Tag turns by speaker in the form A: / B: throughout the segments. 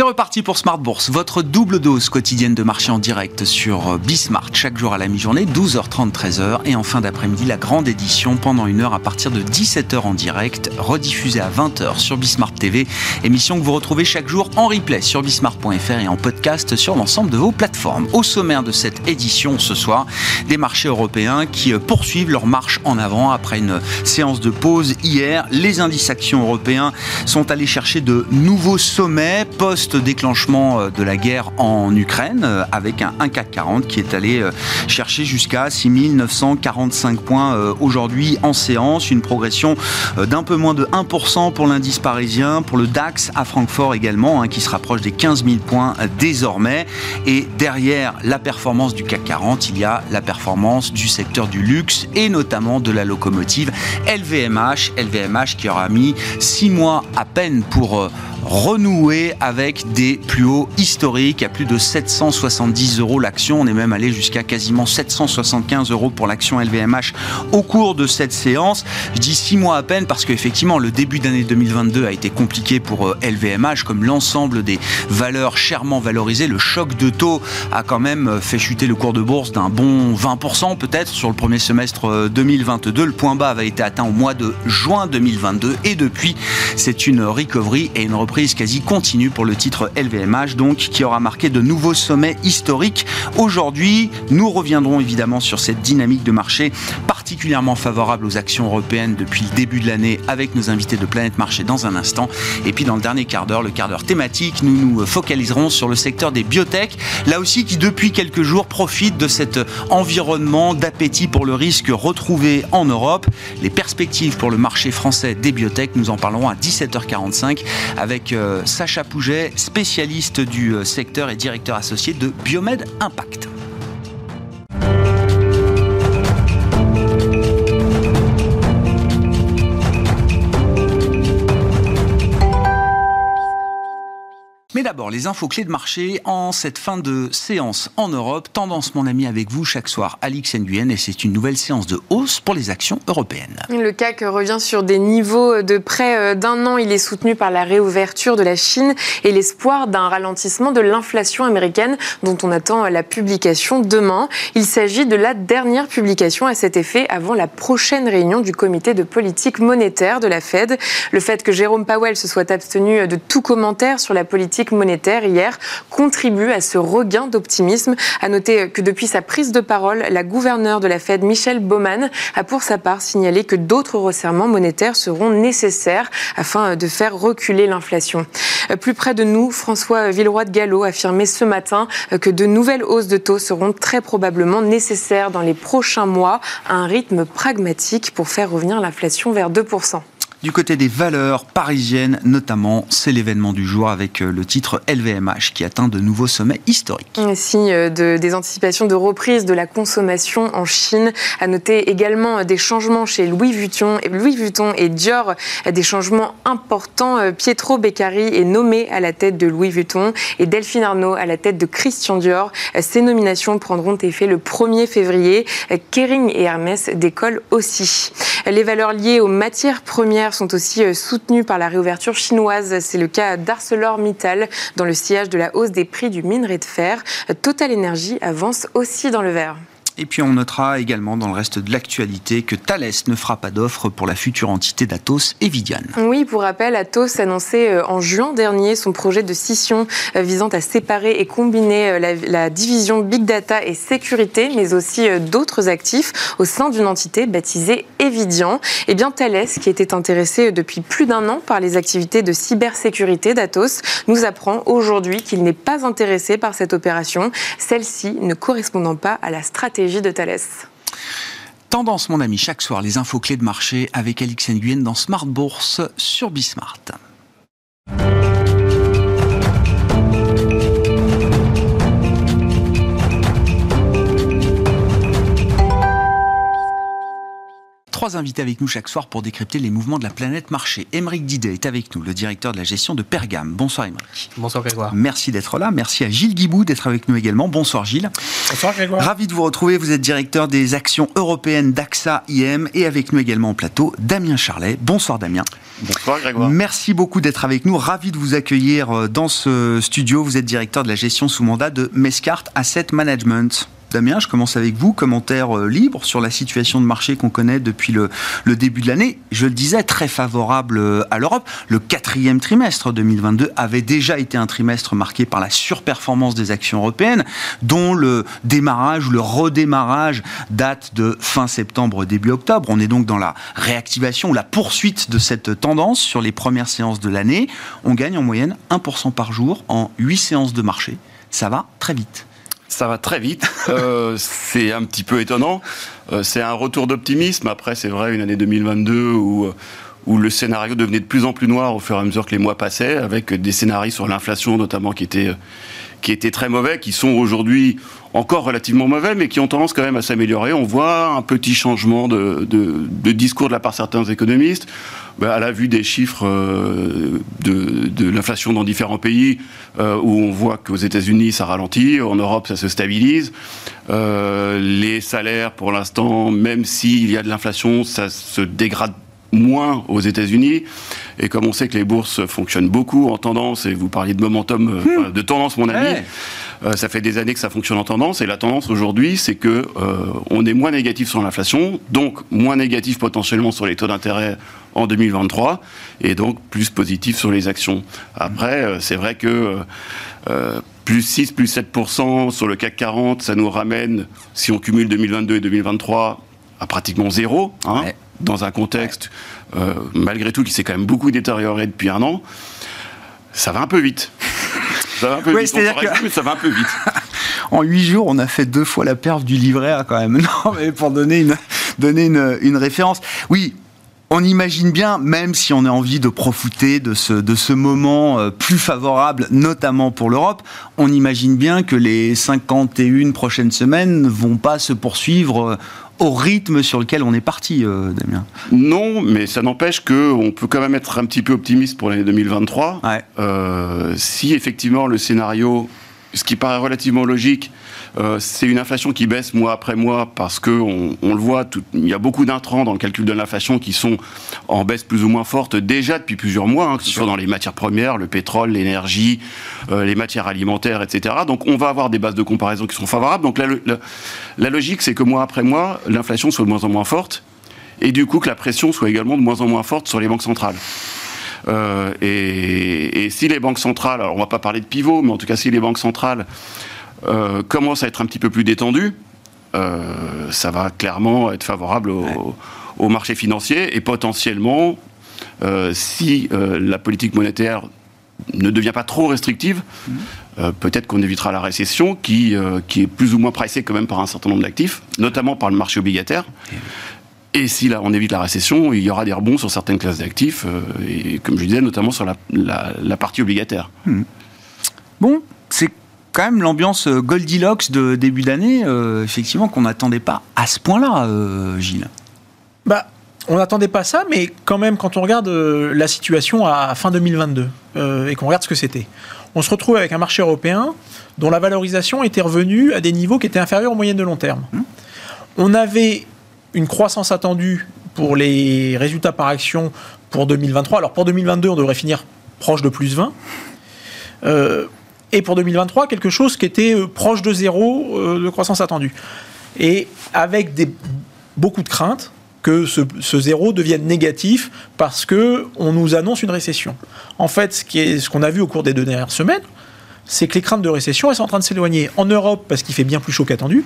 A: C'est reparti pour Smart Bourse, votre double dose quotidienne de marché en direct sur Bismart chaque jour à la mi-journée, 12h30, 13h. Et en fin d'après-midi, la grande édition pendant une heure à partir de 17h en direct, rediffusée à 20h sur Bismart TV. Émission que vous retrouvez chaque jour en replay sur bismart.fr et en podcast sur l'ensemble de vos plateformes. Au sommaire de cette édition ce soir, des marchés européens qui poursuivent leur marche en avant après une séance de pause hier. Les indices actions européens sont allés chercher de nouveaux sommets post déclenchement euh, de la guerre en Ukraine, euh, avec un, CAC 40 qui est allé euh, chercher jusqu'à 6945 points aujourd'hui en séance, une progression d'un peu moins de 1% pour l'indice parisien, pour le DAX à Francfort également, hein, qui se rapproche des 15 000 points désormais. Et derrière la performance du CAC 40, il y a la performance du secteur du luxe et notamment de la locomotive LVMH. LVMH qui aura mis 6 mois à peine pour renouer avec des plus hauts historiques à plus de 770 euros l'action. On est même allé jusqu'à quasiment 775 euros pour l'action LVMH au cours de cette séance. Je dis six mois à peine parce qu'effectivement le début d'année 2022 a été compliqué pour LVMH euh, comme l'ensemble des valeurs chèrement valorisées. Le choc de taux a quand même euh, fait chuter le cours de bourse d'un bon 20% peut-être sur le premier semestre 2022. Euh, le point bas avait été atteint au mois de juin 2022 et depuis c'est une recovery et une reprise reprise quasi continue pour le titre LVMH, donc qui aura marqué de nouveaux sommets historiques. Aujourd'hui, nous reviendrons évidemment sur cette dynamique de marché particulièrement favorable aux actions européennes depuis le début de l'année avec nos invités de Planète Marché dans un instant. Et puis dans le dernier quart d'heure, le quart d'heure thématique, nous nous focaliserons sur le secteur des biotech, là aussi qui depuis quelques jours profite de cet environnement d'appétit pour le risque retrouvé en Europe. Les perspectives pour le marché français des biotech, nous en parlerons à 17h45 avec euh, Sacha Pouget, spécialiste du euh, secteur et directeur associé de Biomed Impact. D'abord, les infos clés de marché en cette fin de séance en Europe. Tendance, mon ami, avec vous chaque soir, Alix Nguyen, et c'est une nouvelle séance de hausse pour les actions européennes.
B: Le CAC revient sur des niveaux de près euh, d'un an. Il est soutenu par la réouverture de la Chine et l'espoir d'un ralentissement de l'inflation américaine, dont on attend la publication demain. Il s'agit de la dernière publication à cet effet avant la prochaine réunion du comité de politique monétaire de la Fed. Le fait que Jérôme Powell se soit abstenu de tout commentaire sur la politique monétaire hier contribue à ce regain d'optimisme. À noter que depuis sa prise de parole, la gouverneure de la Fed, Michelle Bowman, a pour sa part signalé que d'autres resserrements monétaires seront nécessaires afin de faire reculer l'inflation. Plus près de nous, François Villeroy de Gallo affirmait ce matin que de nouvelles hausses de taux seront très probablement nécessaires dans les prochains mois à un rythme pragmatique pour faire revenir l'inflation vers 2%.
A: Du côté des valeurs parisiennes, notamment, c'est l'événement du jour avec euh, le titre LVMH qui atteint de nouveaux sommets historiques.
B: Signe de, des anticipations de reprise de la consommation en Chine. À noter également des changements chez Louis Vuitton, Louis Vuitton et Dior, des changements importants. Euh, Pietro Beccari est nommé à la tête de Louis Vuitton et Delphine Arnaud à la tête de Christian Dior. Ces nominations prendront effet le 1er février. Kering et Hermès décollent aussi. Les valeurs liées aux matières premières sont aussi euh, soutenus par la réouverture chinoise. C'est le cas d'ArcelorMittal dans le sillage de la hausse des prix du minerai de fer. Total Energy avance aussi dans le vert.
A: Et puis on notera également dans le reste de l'actualité que Thales ne fera pas d'offre pour la future entité d'Atos et Vidiane.
B: Oui, pour rappel, Atos annonçait euh, en juin dernier son projet de scission euh, visant à séparer et combiner euh, la, division Big Data et sécurité, mais aussi d'autres actifs au sein d'une entité baptisée Evidian. Et eh bien Thales, qui était intéressé depuis plus d'un an par les activités de cybersécurité d'Atos, nous apprend aujourd'hui qu'il n'est pas intéressé par cette opération, celle-ci ne correspondant pas à la stratégie de.
A: Tendance, mon ami, chaque soir, les infos clés de marché avec Alix Nguyen dans Smart Bourse sur Bismart. Trois invités avec nous chaque soir pour décrypter les mouvements de la planète marché. Émeric Didet est avec nous, le directeur de la gestion de Pergame. Bonsoir Émeric.
C: Bonsoir Grégoire.
A: Merci d'être là. Merci à Gilles Guibou d'être avec nous également. Bonsoir Gilles.
C: Bonsoir Grégoire.
A: Ravi de vous retrouver. Vous êtes directeur des actions européennes d'AXA IM et avec nous également au plateau Damien Charlet. Bonsoir Damien.
D: Bonsoir Grégoire.
A: Merci beaucoup d'être avec nous. Ravi de vous accueillir euh, dans ce studio. Vous êtes directeur de la gestion sous mandat de Mescart Asset Management. Damien, je commence avec vous. Commentaire euh, libre sur la situation de marché qu'on connaît depuis le, début de l'année. Je le disais, très favorable euh, à l'Europe. Le quatrième trimestre 2022 avait déjà été un trimestre marqué par la surperformance des actions européennes, dont le démarrage ou le redémarrage date de fin septembre, début octobre. On est donc dans la réactivation ou la poursuite de cette tendance sur les premières séances de l'année. On gagne en moyenne 1% par jour en 8 séances de marché. Ça va très vite
D: ça va très vite. Euh, c'est un petit peu étonnant. Euh, c'est un retour d'optimisme. Après, c'est vrai, une année 2022 où, euh, où le scénario devenait de plus en plus noir au fur et à mesure que les mois passaient, avec des scénarios sur l'inflation notamment qui étaient, qui étaient très mauvais, qui sont aujourd'hui encore relativement mauvais, mais qui ont tendance quand même à s'améliorer. On voit un petit changement de, de, discours de la part de certains économistes. Bah, à la vue des chiffres euh, de, de l'inflation dans différents pays, euh, où on voit qu'aux États-Unis ça ralentit, en Europe ça se stabilise. Euh, les salaires, pour l'instant, même s'il y a de l'inflation, ça se dégrade moins aux États-Unis. Et comme on sait que les bourses fonctionnent beaucoup en tendance, et vous parliez de momentum, hmm. de tendance, mon ami. Euh, ça fait des années que ça fonctionne en tendance et la tendance aujourd'hui, c'est que euh, on est moins négatif sur l'inflation, donc moins négatif potentiellement sur les taux d'intérêt en 2023 et donc plus positif sur les actions. Après, euh, c'est vrai que plus 6, plus 7% sur le CAC 40, ça nous ramène, si on cumule 2022 et 2023, à pratiquement zéro, hein, dans un contexte, malgré tout, qui s'est quand même beaucoup détérioré depuis un an. Ça va un peu vite. Ça va un peu vite. mais ça va un peu vite.
A: en huit jours, on a fait deux fois la perf du livret A quand même. Non, mais pour donner une, donner une, une référence. Oui, on imagine bien, même si on a envie de profiter de ce, de ce moment euh, plus favorable, notamment pour l'Europe, on imagine bien que les 51 prochaines semaines ne vont pas se poursuivre euh, au rythme sur lequel on est parti, euh, Damien.
D: Non, mais ça n'empêche qu'on peut quand même être un petit peu optimiste pour l'année 2023. Euh, si effectivement le scénario, ce qui paraît relativement logique, euh, c'est une inflation qui baisse mois après mois parce que on, le voit, il y a beaucoup d'intrants dans le calcul de l'inflation qui sont en baisse plus ou moins forte déjà depuis plusieurs mois, hein, que ce soit dans les matières premières, le pétrole, l'énergie, euh, les matières alimentaires, etc. Donc on va avoir des bases de comparaison qui sont favorables. Donc la, la logique, c'est que mois après mois, l'inflation soit de moins en moins forte et du coup que la pression soit également de moins en moins forte sur les banques centrales. Euh, et, et, si les banques centrales, alors on va pas parler de pivot, mais en tout cas si les banques centrales euh, commence à être un petit peu plus détendu, euh, ça va clairement être favorable au, marché financier et potentiellement, euh, si la politique monétaire ne devient pas trop restrictive, mhm. peut-être qu'on évitera la récession qui, qui est plus ou moins pressée quand même par un certain nombre d'actifs, notamment par le marché obligataire. Et si là on évite la récession, il y aura des rebonds sur certaines classes d'actifs, et comme je disais, notamment sur la, partie obligataire.
A: Mhm. Bon, c'est quand même l'ambiance euh, Goldilocks de début d'année, euh, effectivement, qu'on n'attendait pas à ce point-là, euh, Gilles.
C: Bah, on n'attendait pas ça, mais quand même, quand on regarde la situation à fin 2022 et qu'on regarde ce que c'était, on se retrouve avec un marché européen dont la valorisation était revenue à des niveaux qui étaient inférieurs aux moyennes de long terme. Mmh. On avait une croissance attendue pour les résultats par action pour 2023. Alors pour 2022, on devrait finir proche de plus 20 et pour 2023 quelque chose qui était euh, proche de zéro euh, de croissance attendue. Et avec des, beaucoup de craintes que ce, zéro devienne négatif parce que on nous annonce une récession. En fait, ce qu'on ce qu'on a vu au cours des deux dernières semaines, c'est que les craintes de récession elles sont en train de s'éloigner. En Europe, parce qu'il fait bien plus chaud qu'attendu.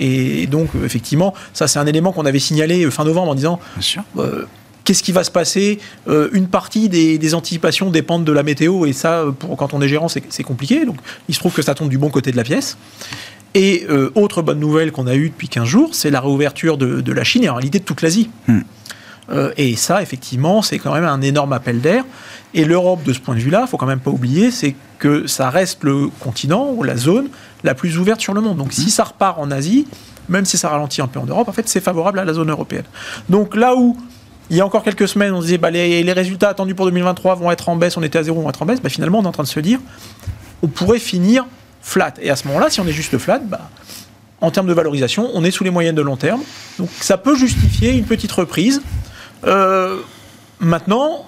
C: Et donc, effectivement, ça, c'est un élément qu'on avait signalé fin novembre en disant Bien sûr. Euh, Qu'est-ce qui va se passer euh, Une partie des, anticipations dépendent de la météo et ça, pour, quand on est gérant, c'est compliqué. Donc, il se trouve que ça tombe du bon côté de la pièce. Et euh, autre bonne nouvelle qu'on a eue depuis 15 jours, c'est la réouverture de, la Chine et en réalité de toute l'Asie. Hmm. Euh, et ça, effectivement, c'est quand même un énorme appel d'air. Et l'Europe, de ce point de vue-là, il faut quand même pas oublier, c'est que ça reste le continent ou la zone la plus ouverte sur le monde. Donc si mmh. ça repart en Asie, même si ça ralentit un peu en Europe, en fait, c'est favorable à la zone européenne. Donc là où il y a encore quelques semaines, on disait bah, les, résultats attendus pour 2023 vont être en baisse, on était à zéro, vont être en baisse. Bah, finalement, on est en train de se dire on pourrait finir flat. Et à ce moment-là, si on est juste flat, bah, en termes de valorisation, on est sous les moyennes de long terme. Donc ça peut justifier une petite reprise. Euh, maintenant,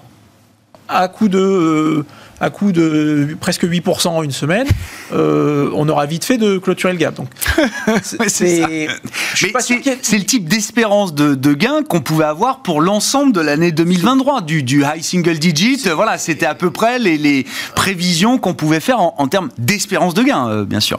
C: à coup de, euh, à coup de presque 8% en une semaine, euh, on aura vite fait de clôturer le gap. Donc,
A: c'est le type d'espérance de, de, gain qu'on pouvait avoir pour l'ensemble de l'année 2023, du, du, high single digit. Voilà, c'était à peu près les, les prévisions qu'on pouvait faire en, en termes d'espérance de gain, bien sûr.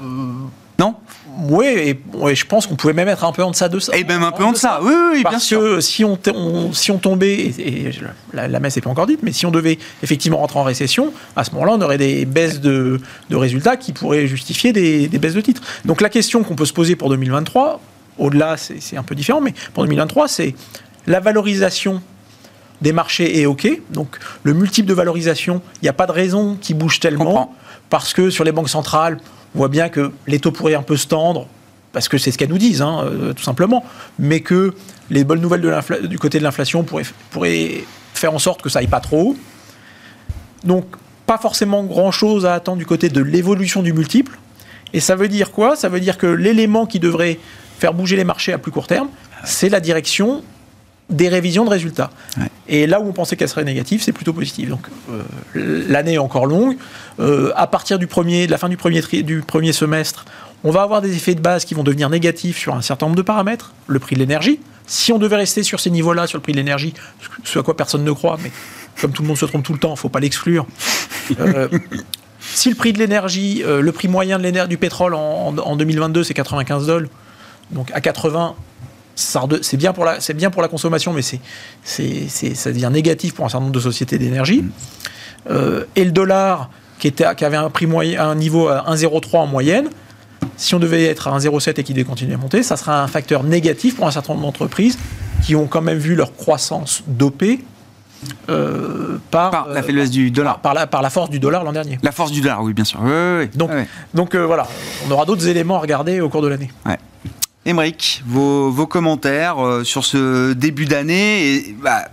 A: Non?
C: Oui, et, je pense qu'on pouvait même être un peu en deçà de ça.
A: Et même un peu en deçà, oui, oui,
C: bien sûr. Parce que si on, si on tombait, et, la, messe n'est pas encore dite, mais si on devait effectivement rentrer en récession, à ce moment-là, on aurait des baisses de, résultats qui pourraient justifier des, baisses de titres. Donc la question qu'on peut se poser pour 2023, au-delà, c'est un peu différent, mais pour 2023, c'est la valorisation des marchés est OK. Donc le multiple de valorisation, il n'y a pas de raison qui bouge tellement, parce que sur les banques centrales, voit bien que les taux pourraient un peu se tendre, parce que c'est ce qu'elles nous disent, hein, euh, tout simplement, mais que les bonnes nouvelles du côté de l'inflation pourraient, pourraient, faire en sorte que ça aille pas trop haut. Donc, pas forcément grand-chose à attendre du côté de l'évolution du multiple. Et ça veut dire quoi? Ça veut dire que l'élément qui devrait faire bouger les marchés à plus court terme, c'est la direction des révisions de résultats. Et là où on pensait qu'elle serait négative, c'est plutôt positif. Donc euh, l'année est encore longue. Euh, à partir du premier, de la fin du premier, du premier semestre, on va avoir des effets de base qui vont devenir négatifs sur un certain nombre de paramètres. Le prix de l'énergie. Si on devait rester sur ces niveaux-là, sur le prix de l'énergie, ce à quoi personne ne croit, mais comme tout le monde se trompe tout le temps, il ne faut pas l'exclure. Euh, si le prix de l'énergie, le prix moyen de du pétrole en, en 2022, c'est 95 dollars, donc à 80, c'est bien pour la, c'est bien pour la consommation, mais c'est, c'est, ça devient négatif pour un certain nombre de sociétés d'énergie. Euh, et le dollar, qui, était, qui avait un prix moyen, un niveau à 1,03 en moyenne, si on devait être à 1,07 et qu'il devait continuer à monter, ça sera un facteur négatif pour un certain nombre d'entreprises qui ont quand même vu leur croissance dopée euh, par,
A: la faiblesse du dollar.
C: Par, la, par la force du dollar l'an dernier.
A: La force du dollar, oui, bien sûr.
C: donc, donc euh, voilà, on aura d'autres éléments à regarder au cours de l'année.
A: Émeric, vos, commentaires euh, sur ce début d'année. Bah,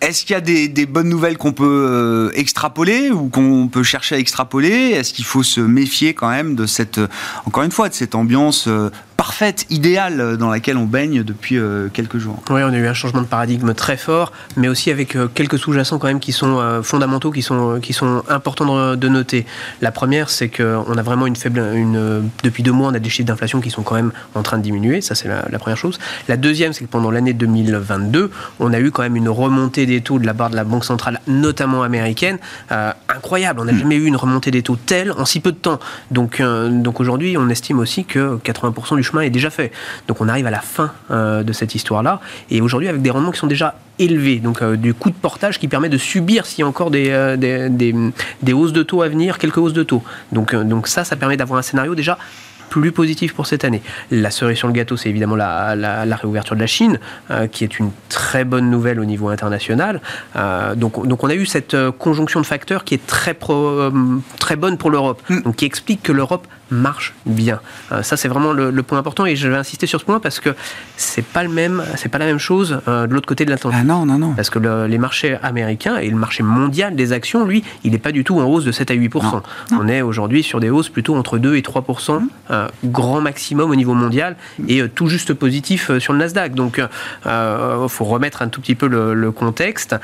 A: est-ce qu'il y a des, des bonnes nouvelles qu'on peut euh, extrapoler ou qu'on peut chercher à extrapoler? Est-ce qu'il faut se méfier quand même de cette, encore une fois, de cette ambiance euh, parfaite, idéale dans laquelle on baigne depuis euh, quelques jours.
E: Oui, on a eu un changement de paradigme très fort, mais aussi avec euh, quelques sous-jacents quand même qui sont euh, fondamentaux, qui sont, qui sont importants de, noter. La première, c'est qu'on a vraiment une faible... Une, depuis deux mois, on a des chiffres d'inflation qui sont quand même en train de diminuer, ça c'est la, première chose. La deuxième, c'est que pendant l'année 2022, on a eu quand même une remontée des taux de la part de la Banque centrale, notamment américaine, incroyable. On n'a hmm. jamais eu une remontée des taux telle en si peu de temps. Donc, donc aujourd'hui, on estime aussi que 80% du est déjà fait. Donc on arrive à la fin euh, de cette histoire-là. Et aujourd'hui, avec des rendements qui sont déjà élevés, donc euh, du coût de portage qui permet de subir s'il y a encore des, euh, des, des, hausses de taux à venir, quelques hausses de taux. Donc, donc ça, ça permet d'avoir un scénario déjà plus positif pour cette année. La cerise sur le gâteau, c'est évidemment la, la, réouverture de la Chine, qui est une très bonne nouvelle au niveau international. donc, donc on a eu cette conjonction de facteurs qui est très, pro, très bonne pour l'Europe, mm. donc qui explique que l'Europe marche bien. Euh, ça, c'est vraiment le, point important et je vais insister sur ce point parce que c'est pas le même, c'est pas la même chose euh, de l'autre côté de l'Atlantique.
A: Ah non, non, non.
E: Parce que les marchés américains et le marché mondial des actions, lui, il n'est pas du tout en hausse de 7 à 8% On est aujourd'hui sur des hausses plutôt entre 2 et 3% mmh. euh, grand maximum au niveau mondial et tout juste positif sur le Nasdaq. Donc, il faut remettre un tout petit peu le, le contexte.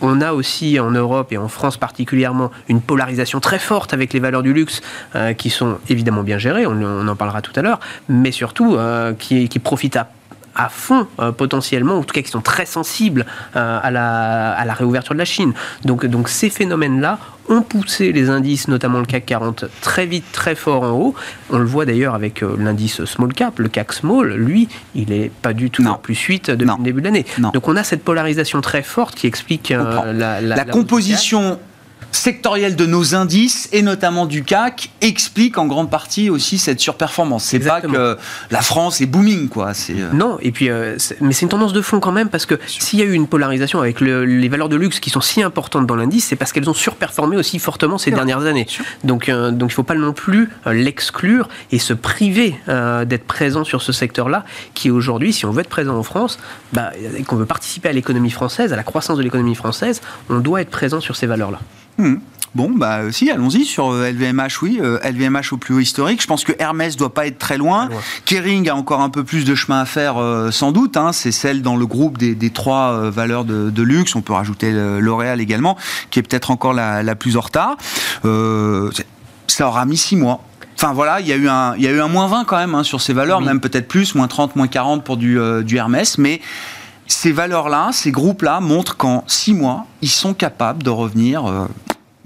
E: On a aussi en Europe et en France particulièrement une polarisation très forte avec les valeurs du luxe euh, qui sont évidemment bien gérées, on, en parlera tout à l'heure, mais surtout euh, qui, profitent à à fond euh, potentiellement, en tout cas qui sont très sensibles euh, à, la, à, la, réouverture de la Chine. Donc, donc ces phénomènes-là ont poussé les indices, notamment le CAC 40, très vite, très fort en haut. On le voit d'ailleurs avec euh, l'indice small cap, le CAC small, lui, il n'est pas du tout plus suite depuis le début de l'année. Donc on a cette polarisation très forte qui explique
A: la, la, composition sectorielle de nos indices et notamment du CAC explique en grande partie aussi cette surperformance. C'est pas que la France est booming, quoi.
E: Euh, non, et puis, euh, mais c'est une tendance de fond quand même parce que s'il y a eu une polarisation avec les valeurs de luxe qui sont si importantes dans l'indice, c'est parce qu'elles ont surperformé aussi fortement ces dernières années. Donc, euh, donc il ne faut pas non plus l'exclure et se priver d'être présent sur ce secteur-là, qui aujourd'hui, si on veut être présent en France, bah, qu'on veut participer à l'économie française, à la croissance de l'économie française, on doit être présent sur ces valeurs-là.
A: Hmm. Bon, bah euh, si, allons-y sur LVMH, euh, oui. LVMH euh, au plus haut historique. Je pense que Hermès doit pas être très loin. Kering a encore un peu plus de chemin à faire, sans doute. Hein. C'est celle dans le groupe des, trois valeurs de, luxe. On peut rajouter L'Oréal également, qui est peut-être encore la, plus en retard. ça aura mis six mois. Enfin voilà, il y a eu un, il y a eu un moins 20 quand même hein, sur ces valeurs, même peut-être plus, moins 30, moins 40 pour du, du Hermès. Mais ces valeurs-là, ces groupes-là montrent qu'en six mois, ils sont capables de revenir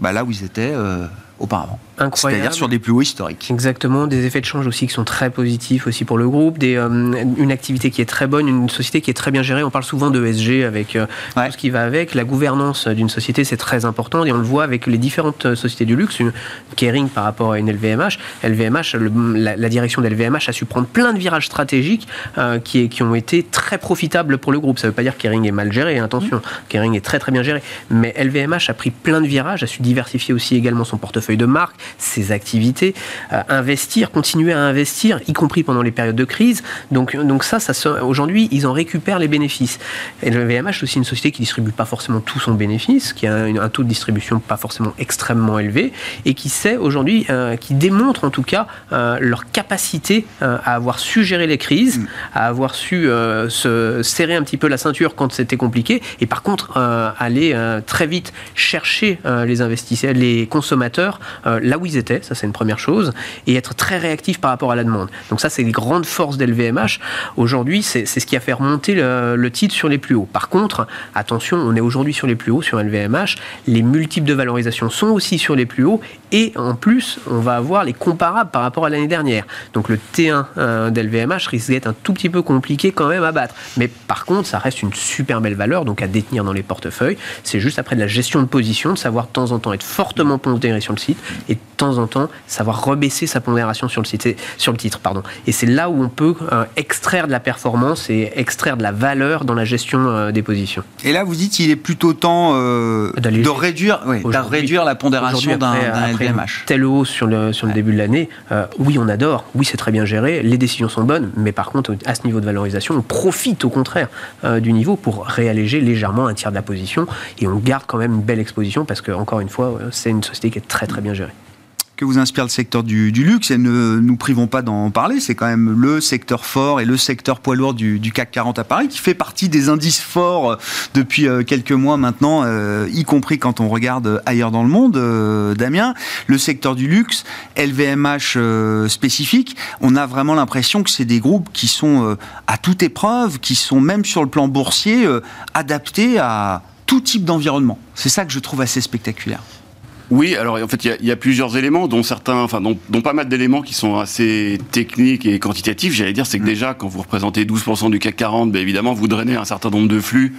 A: bah, là où ils étaient euh, auparavant. C'est-à-dire sur des plus hauts historiques.
E: Exactement, des effets de change aussi qui sont très positifs aussi pour le groupe, des, euh, une activité qui est très bonne, une société qui est très bien gérée. On parle souvent de SG avec euh, tout ce qui va avec. La gouvernance d'une société, c'est très important et on le voit avec les différentes sociétés du luxe. Une Kering par rapport à une LVMH. LVMH, la, direction de LVMH a su prendre plein de virages stratégiques euh, qui, qui, ont été très profitables pour le groupe. Ça ne veut pas dire que Kering est mal géré, hein, attention. Mmh. Kering est très très bien géré. Mais LVMH a pris plein de virages, a su diversifier aussi également son portefeuille de marques ses activités, euh, investir, continuer à investir, y compris pendant les périodes de crise. Donc, donc ça, ça aujourd'hui, ils en récupèrent les bénéfices. Et le VMH, c'est aussi une société qui distribue pas forcément tout son bénéfice, qui a un, taux de distribution pas forcément extrêmement élevé, et qui sait aujourd'hui, euh, qui démontre en tout cas euh, leur capacité à avoir su gérer les crises, mm. à avoir su se serrer un petit peu la ceinture quand c'était compliqué, et par contre aller très vite chercher les investisseurs, les consommateurs là où ils étaient, ça c'est une première chose, et être très réactif par rapport à la demande. Donc ça c'est les grandes forces d'LVMH. Aujourd'hui, c'est ce qui a fait remonter le, titre sur les plus hauts. Par contre, attention, on est aujourd'hui sur les plus hauts sur LVMH, les multiples de valorisation sont aussi sur les plus hauts, et en plus, on va avoir les comparables par rapport à l'année dernière. Donc le T1 euh, d'LVMH risque d'être un tout petit peu compliqué quand même à battre. Mais par contre, ça reste une super belle valeur, donc à détenir dans les portefeuilles. C'est juste après de la gestion de position, de savoir de temps en temps être fortement pondéré sur le site temps en temps savoir rebaisser sa pondération sur le, site, sur le titre. Pardon. Et c'est là où on peut euh, extraire de la performance et extraire de la valeur dans la gestion euh, des positions.
A: Et là, vous dites qu'il est plutôt temps euh, de réduire, réduire la pondération d'un LVMH.
E: Telle hausse sur le, sur le début de l'année, oui, on adore, oui, c'est très bien géré, les décisions sont bonnes, mais par contre, à ce niveau de valorisation, on profite au contraire du niveau pour réalléger légèrement un tiers de la position et on garde quand même une belle exposition parce que, encore une fois, c'est une société qui est très très bien gérée
A: que vous inspire le secteur du, luxe et ne nous privons pas d'en parler. C'est quand même le secteur fort et le secteur poids lourd du, CAC 40 à Paris qui fait partie des indices forts depuis euh, quelques mois maintenant, euh, y compris quand on regarde ailleurs dans le monde. Euh, Damien, le secteur du luxe, LVMH spécifique, on a vraiment l'impression que c'est des groupes qui sont à toute épreuve, qui sont même sur le plan boursier adaptés à tout type d'environnement. C'est ça que je trouve assez spectaculaire.
D: Oui, alors en fait, il y, a plusieurs éléments, dont certains, enfin, dont, pas mal d'éléments qui sont assez techniques et quantitatifs. J'allais dire, c'est que mm. déjà, quand vous représentez 12% du CAC 40, ben, évidemment, vous drainez un certain nombre de flux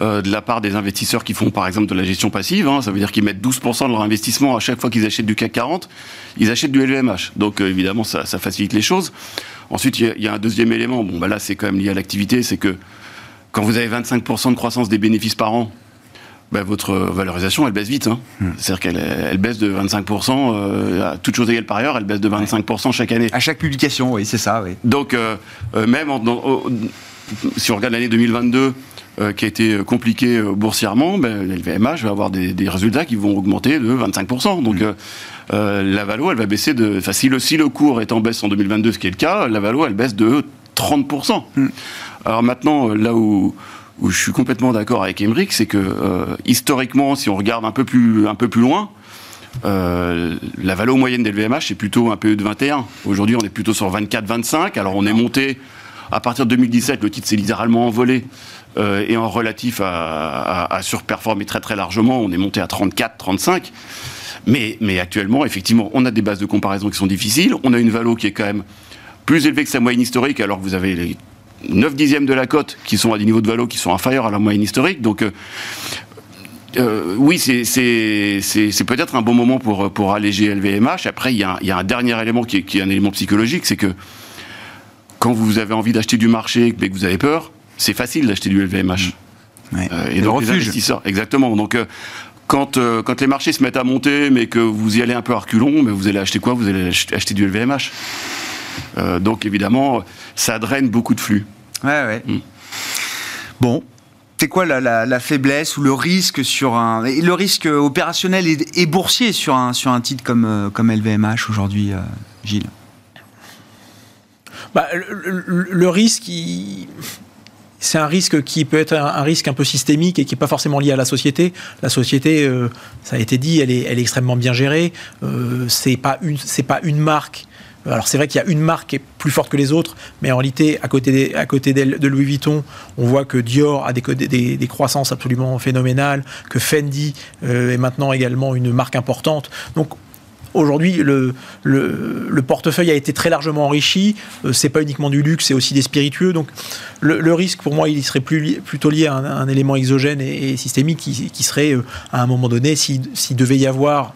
D: euh, de la part des investisseurs qui font, par exemple, de la gestion passive. Hein. ça veut dire qu'ils mettent 12% de leur investissement à chaque fois qu'ils achètent du CAC 40, ils achètent du LVMH. Donc, euh, évidemment, ça, facilite les choses. Ensuite, il y, a un deuxième élément. Bon, bah là, c'est quand même lié à l'activité, c'est que quand vous avez 25% de croissance des bénéfices par an, bah, votre valorisation, elle baisse vite. Hein. Hmm. C'est-à-dire qu'elle elle baisse de 25%, euh, à toute chose égale par ailleurs, elle baisse de 25% chaque année.
A: À chaque publication, oui, c'est ça. Oui.
D: Donc, euh, euh, même si on regarde l'année 2022, qui a été compliquée boursièrement, ben, LVMH va avoir des, résultats qui vont augmenter de 25%. Donc, hmm. la valo, elle va baisser de. Enfin, si le, si le cours est en baisse en 2022, ce qui est le cas, la valo, elle baisse de 30%. Hmm. Alors maintenant, là où où je suis complètement d'accord avec Emmerich, c'est que euh, historiquement, si on regarde un peu plus, un peu plus loin, euh, la valeur moyenne des LVMH c'est plutôt un PE de 21. Aujourd'hui, on est plutôt sur 24-25. Alors, on est monté à partir de 2017, le titre s'est littéralement envolé euh, et en relatif à, surperformer très très largement. On est monté à 34-35. Mais, mais actuellement, effectivement, on a des bases de comparaison qui sont difficiles. On a une valo qui est quand même plus élevée que sa moyenne historique, alors que vous avez les 9 dixièmes de la cote qui sont à des niveaux de valo qui sont inférieurs à la moyenne historique. Donc, euh, euh, oui, c'est peut-être un bon moment pour, pour alléger LVMH. Après, il y, a, il y a un dernier élément qui est, qui est un élément psychologique, c'est que quand vous avez envie d'acheter du marché mais que vous avez peur, c'est facile d'acheter du LVMH.
A: Ouais.
D: Euh,
A: Et de
D: donc les
A: refuge.
D: investisseurs, exactement. Donc euh, quand, euh, quand les marchés se mettent à monter, mais que vous y allez un peu à reculons, mais vous allez acheter quoi? Vous allez ach- acheter du LVMH. Euh, donc évidemment, ça draine beaucoup de flux.
A: Ouais, ouais.
D: Mm.
A: Bon. C'est quoi la, la- la faiblesse ou le risque sur un le risque opérationnel et, et boursier sur un sur un titre comme euh, comme LVMH aujourd'hui, euh, Gilles?
C: Bah, le, le- le risque, il- c'est un risque qui peut être un, un risque un peu systémique et qui n'est pas forcément lié à la société. La société, euh, ça a été dit, elle est, elle est extrêmement bien gérée. Euh, c'est pas une, c'est pas une marque. Alors c'est vrai qu'il y a une marque qui est plus forte que les autres, mais en réalité, à côté, à côté de Louis Vuitton, on voit que Dior a des, croissances absolument phénoménales, que Fendi euh, est maintenant également une marque importante. Donc Aujourd'hui, le, le, le portefeuille a été très largement enrichi. Euh, c'est pas uniquement du luxe, c'est aussi des spiritueux. Donc, le, risque, pour moi, il serait plutôt lié à un, élément exogène et, systémique qui, serait, euh, à un moment donné, si- s'il devait y avoir,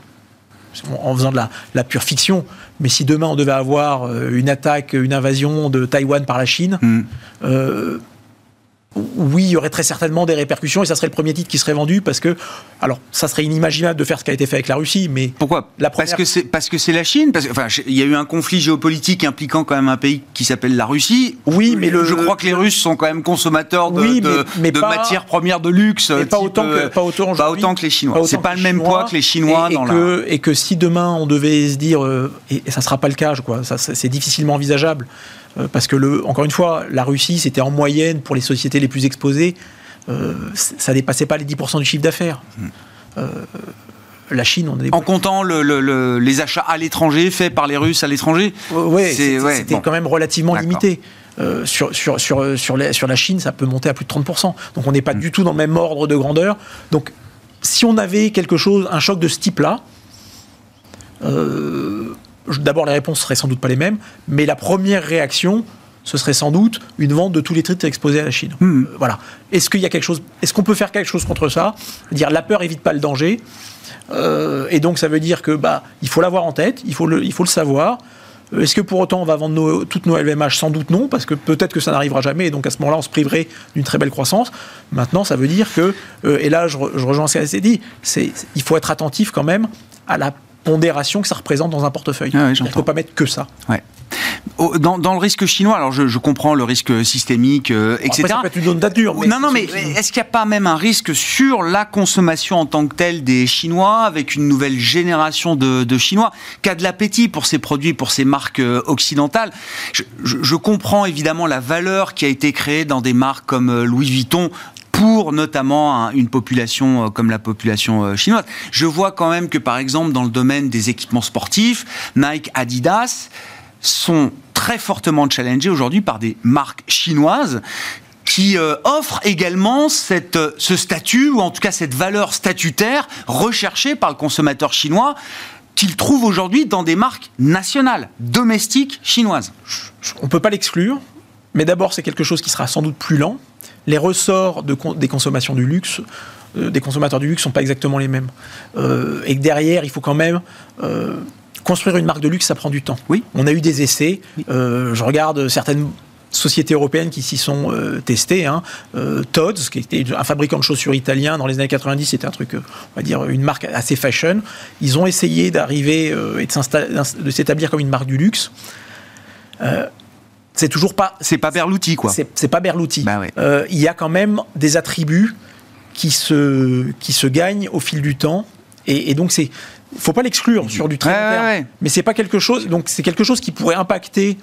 C: en faisant de la, la pure fiction, mais si demain on devait avoir euh, une attaque, une invasion de Taïwan par la Chine,
A: Mm.
C: euh, oui, il y aurait très certainement des répercussions et ça serait le premier titre qui serait vendu parce que, alors, ça serait inimaginable de faire ce qui a été fait avec la Russie, mais
A: Pourquoi
C: La
A: Parce que c'est parce que c'est la Chine. Parce que, enfin, il y a eu un conflit géopolitique impliquant quand même un pays qui s'appelle la Russie.
C: Oui, mais le-
A: je crois que les Russes sont quand même consommateurs de,
C: Oui,
A: de,
C: mais- mais
A: de
C: pas-
A: matières premières de luxe.
C: Mais pas
A: type,
C: autant que
A: euh,
C: pas autant,
A: pas
C: aujourd'hui.
A: autant que les Chinois. C'est pas le même
C: Chinois.
A: poids que les Chinois
C: et, et
A: dans
C: que,
A: la.
C: et que si demain on devait se dire euh, et, et ça sera pas le cas, je crois, ça c'est difficilement envisageable parce que le encore une fois, la Russie c'était en moyenne pour les sociétés les plus exposées, euh, ça dépassait pas les 10% du chiffre d'affaires. Euh, la Chine, on est
A: En comptant le- le- le- les achats à l'étranger faits par les Russes à l'étranger. C'est-
C: c'était
A: ouais,
C: c'était
A: bon.
C: quand même relativement limité. Euh, sur, sur, sur, sur, la, sur la Chine, ça peut monter à plus de 30%. Donc on n'est pas
A: Mm.
C: du tout dans le même ordre de grandeur. Donc si on avait quelque chose, un choc de ce type-là, euh, d'abord les réponses seraient sans doute pas les mêmes, mais la première réaction, ce serait sans doute une vente de tous les titres exposés à la Chine.
A: Mm.
C: Euh, voilà. Est-ce qu'il y a quelque chose Est-ce qu'on peut faire quelque chose contre ça? Dire la peur évite pas le danger. Euh, et donc ça veut dire que bah il faut l'avoir en tête, il faut le, il faut le savoir. Euh, Est-ce que pour autant on va vendre nos- toutes nos LVMH Sans doute non, parce que peut-être que ça n'arrivera jamais, et donc à ce moment-là on se priverait d'une très belle croissance. Maintenant, ça veut dire que, euh, et là je, re- je rejoins ce qui a été dit, c'est, il faut être attentif quand même à la pondération que ça représente dans un portefeuille.
A: Ah ouais, j'entends.
C: ne faut pas mettre que ça.
A: Ouais. Dans, dans le risque chinois, alors je, je comprends le risque systémique, euh, etc.
C: Après, ça peut être une zone d'adur.
A: non, non, mais est-ce qu'il n'y a pas même un risque sur la consommation en tant que telle des Chinois, avec une nouvelle génération de, de Chinois, qui a de l'appétit pour ces produits, pour ces marques euh, occidentales? Je, je- je comprends évidemment la valeur qui a été créée dans des marques comme euh, Louis Vuitton pour notamment un- une population euh, comme la population euh, chinoise. Je vois quand même que par exemple dans le domaine des équipements sportifs, Nike, Adidas sont très fortement challengés aujourd'hui par des marques chinoises qui euh, offrent également cette, euh, ce statut, ou en tout cas cette valeur statutaire recherchée par le consommateur chinois, qu'il trouve aujourd'hui dans des marques nationales, domestiques chinoises.
C: on ne peut pas l'exclure, mais d'abord c'est quelque chose qui sera sans doute plus lent. Les ressorts de des consommations du luxe, euh, des consommateurs du luxe, sont pas exactement les mêmes. Euh, et que derrière, il faut quand même euh, construire une marque de luxe, ça prend du temps.
A: Oui.
C: On a eu des essais. Je regarde certaines sociétés européennes qui s'y sont euh, testées. Hein. Euh, Tod's, qui était un fabricant de chaussures italien dans les années 90, c'était un truc, euh, on va dire, une marque assez fashion. Ils ont essayé d'arriver et de s'établir comme une marque du luxe. C'est toujours pas
A: C'est pas Berluti, quoi.
C: c'est pas Berluti.
A: Bah ouais.
C: Euh, il y a quand même des attributs qui se, qui se gagnent au fil du temps. Et, et donc, c'est faut pas l'exclure sur du très
A: Ouais,
C: long terme.
A: ouais, ouais.
C: Mais c'est pas quelque chose. Donc, c'est quelque chose qui pourrait impacter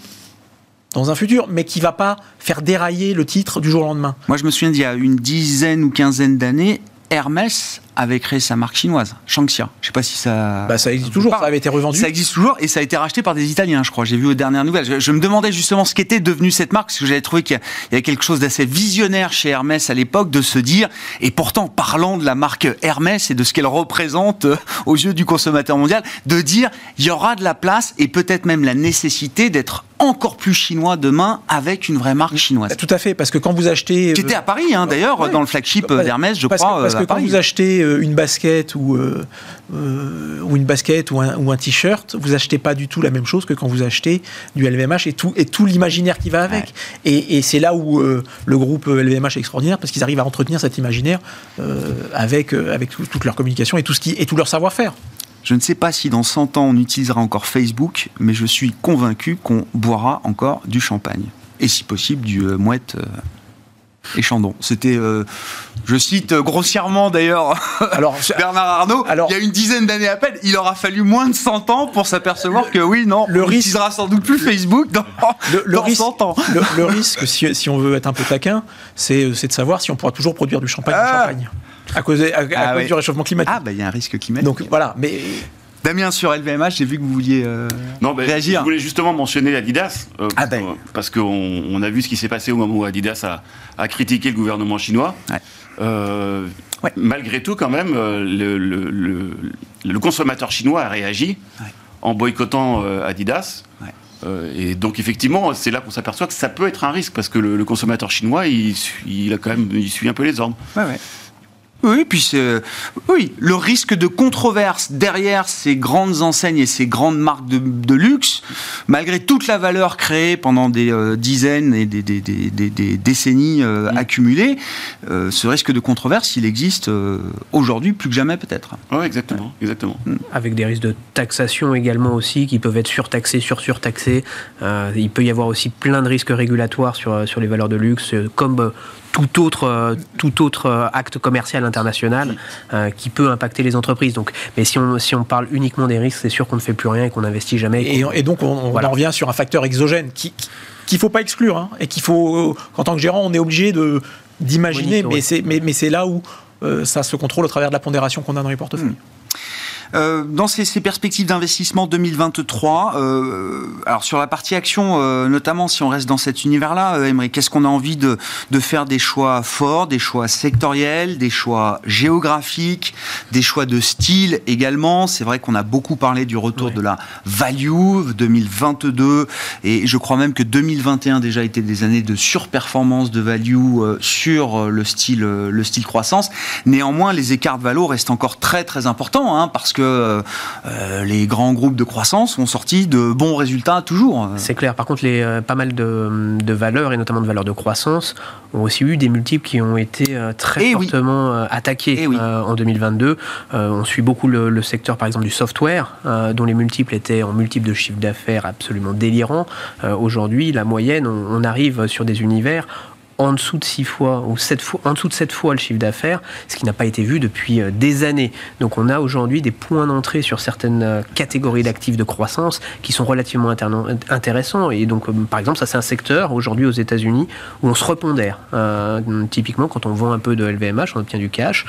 C: dans un futur, mais qui va pas faire dérailler le titre du jour au lendemain.
A: Moi, je me souviens d'il y a une dizaine ou quinzaine d'années, Hermès avait créé sa marque chinoise, Shangxia. Je sais pas si ça.
C: Bah, ça existe toujours. Ça avait été revendu.
A: Ça existe toujours et ça a été racheté par des Italiens, je crois. J'ai vu aux dernières nouvelles. Je, je me demandais justement ce qu'était devenu cette marque, parce que j'avais trouvé qu'il y avait quelque chose d'assez visionnaire chez Hermès à l'époque, de se dire, et pourtant parlant de la marque Hermès et de ce qu'elle représente euh, aux yeux du consommateur mondial, de dire, il y aura de la place et peut-être même la nécessité d'être encore plus chinois demain avec une vraie marque chinoise.
C: Tout à fait, parce que quand vous achetez.
A: Qui était à Paris, hein, d'ailleurs,
C: Ouais.
A: dans le flagship d'Hermès, je
C: parce
A: crois.
C: Que, parce
A: euh,
C: que
A: à
C: quand
A: Paris.
C: vous achetez euh, une basket ou, euh, euh, ou une basket ou un, ou un t-shirt, vous achetez pas du tout la même chose que quand vous achetez du LVMH et tout, et tout l'imaginaire qui va avec. Et, et c'est là où euh, le groupe LVMH est extraordinaire parce qu'ils arrivent à entretenir cet imaginaire euh, avec, euh, avec tout- toute leur communication et tout, ce qui, et tout leur savoir-faire.
A: Je ne sais pas si dans 100 ans on utilisera encore Facebook, mais je suis convaincu qu'on boira encore du champagne. Et si possible, du euh, mouette euh, et chandon. C'était, euh, je cite euh, grossièrement d'ailleurs
C: Alors,
A: Bernard Arnault,
C: Alors-
A: il y a une dizaine d'années à peine, il aura fallu moins de 100 ans pour s'apercevoir que oui, non,
C: le
A: on n'utilisera sans doute plus Facebook dans,
C: le, le
A: dans
C: risque,
A: 100 ans.
C: le, le risque, si, si on veut être un peu taquin, c'est de savoir si on pourra toujours produire du champagne
A: Ah.
C: en Champagne. À cause, à, à
A: Ah
C: cause
A: ouais.
C: du réchauffement climatique.
A: Ah, bah il y a un risque climatique.
C: Donc voilà, mais
A: Damien, sur LVMH, j'ai vu que vous vouliez euh,
D: Non, ben,
A: réagir.
D: Je voulais justement mentionner Adidas, euh,
A: Ah ben.
D: euh, parce qu'on on a vu ce qui s'est passé au moment où Adidas a, a critiqué le gouvernement chinois.
A: Ouais.
D: Euh,
A: Ouais.
D: Malgré tout, quand même, le, le- le- le consommateur chinois a réagi
A: Ouais.
D: en boycottant Adidas.
A: Ouais.
D: Et donc effectivement, c'est là qu'on s'aperçoit que ça peut être un risque parce que le, consommateur chinois, il, suit- il a quand même, il suit un peu les ordres.
A: Ouais, ouais. Oui, puis c'est, oui, le risque de controverse derrière ces grandes enseignes et ces grandes marques de, de luxe, malgré toute la valeur créée pendant des euh, dizaines et des, des- des- des- des décennies euh,
D: Mm.
A: accumulées, euh, ce risque de controverse, il existe euh, aujourd'hui plus que jamais peut-être.
D: Oui, exactement, exactement.
E: avec des risques de taxation également aussi qui peuvent être surtaxés, sur-surtaxés. Euh, il peut y avoir aussi plein de risques régulatoires sur, sur les valeurs de luxe, euh, comme euh, tout autre, euh, tout autre euh, acte commercial international euh, qui peut impacter les entreprises. Donc, mais si on, si on parle uniquement des risques, c'est sûr qu'on ne fait plus rien et qu'on n'investit jamais.
C: Et, et donc, on, on
E: Voilà.
C: en revient sur un facteur exogène qui qu'il faut pas exclure hein, et qu'il faut, qu'en tant que gérant, on est obligé de d'imaginer. Mais c'est mais, mais c'est là où euh, ça se contrôle au travers de la pondération qu'on a dans les portefeuilles.
A: Mm. Euh, dans ces, ces perspectives d'investissement 2023, euh, alors sur la partie action, euh, notamment si on reste dans cet univers-là, euh, Emery, qu'est-ce qu'on a envie de, de faire des choix forts, des choix sectoriels, des choix géographiques, des choix de style également? C'est vrai qu'on a beaucoup parlé du retour
E: Ouais.
A: de la value 2022 et je crois même que 2021 déjà été des années de surperformance de value euh, sur euh, le style, euh, le style croissance. Néanmoins, les écarts de valo restent encore très très importants hein, parce que euh, les grands groupes de croissance ont sorti de bons résultats toujours.
E: C'est clair. Par contre, les, euh, pas mal de, de valeurs, et notamment de valeurs de croissance, ont aussi eu des multiples qui ont été euh, très
A: Eh
E: fortement attaqués
A: Eh oui.
E: en 2022. Euh, on suit beaucoup le, le secteur, par exemple, du software, dont les multiples étaient en multiples de chiffre d'affaires absolument délirants. Aujourd'hui, la moyenne, on, on arrive sur des univers en dessous de 6 fois ou 7 fois, en dessous de 7 fois le chiffre d'affaires, ce qui n'a pas été vu depuis euh, des années. Donc on a aujourd'hui des points d'entrée sur certaines euh, catégories d'actifs de croissance qui sont relativement intéressants. Et donc, euh, par exemple, ça c'est un secteur aujourd'hui aux États-Unis où on se repondère. Typiquement, quand on vend un peu de LVMH, on obtient du cash,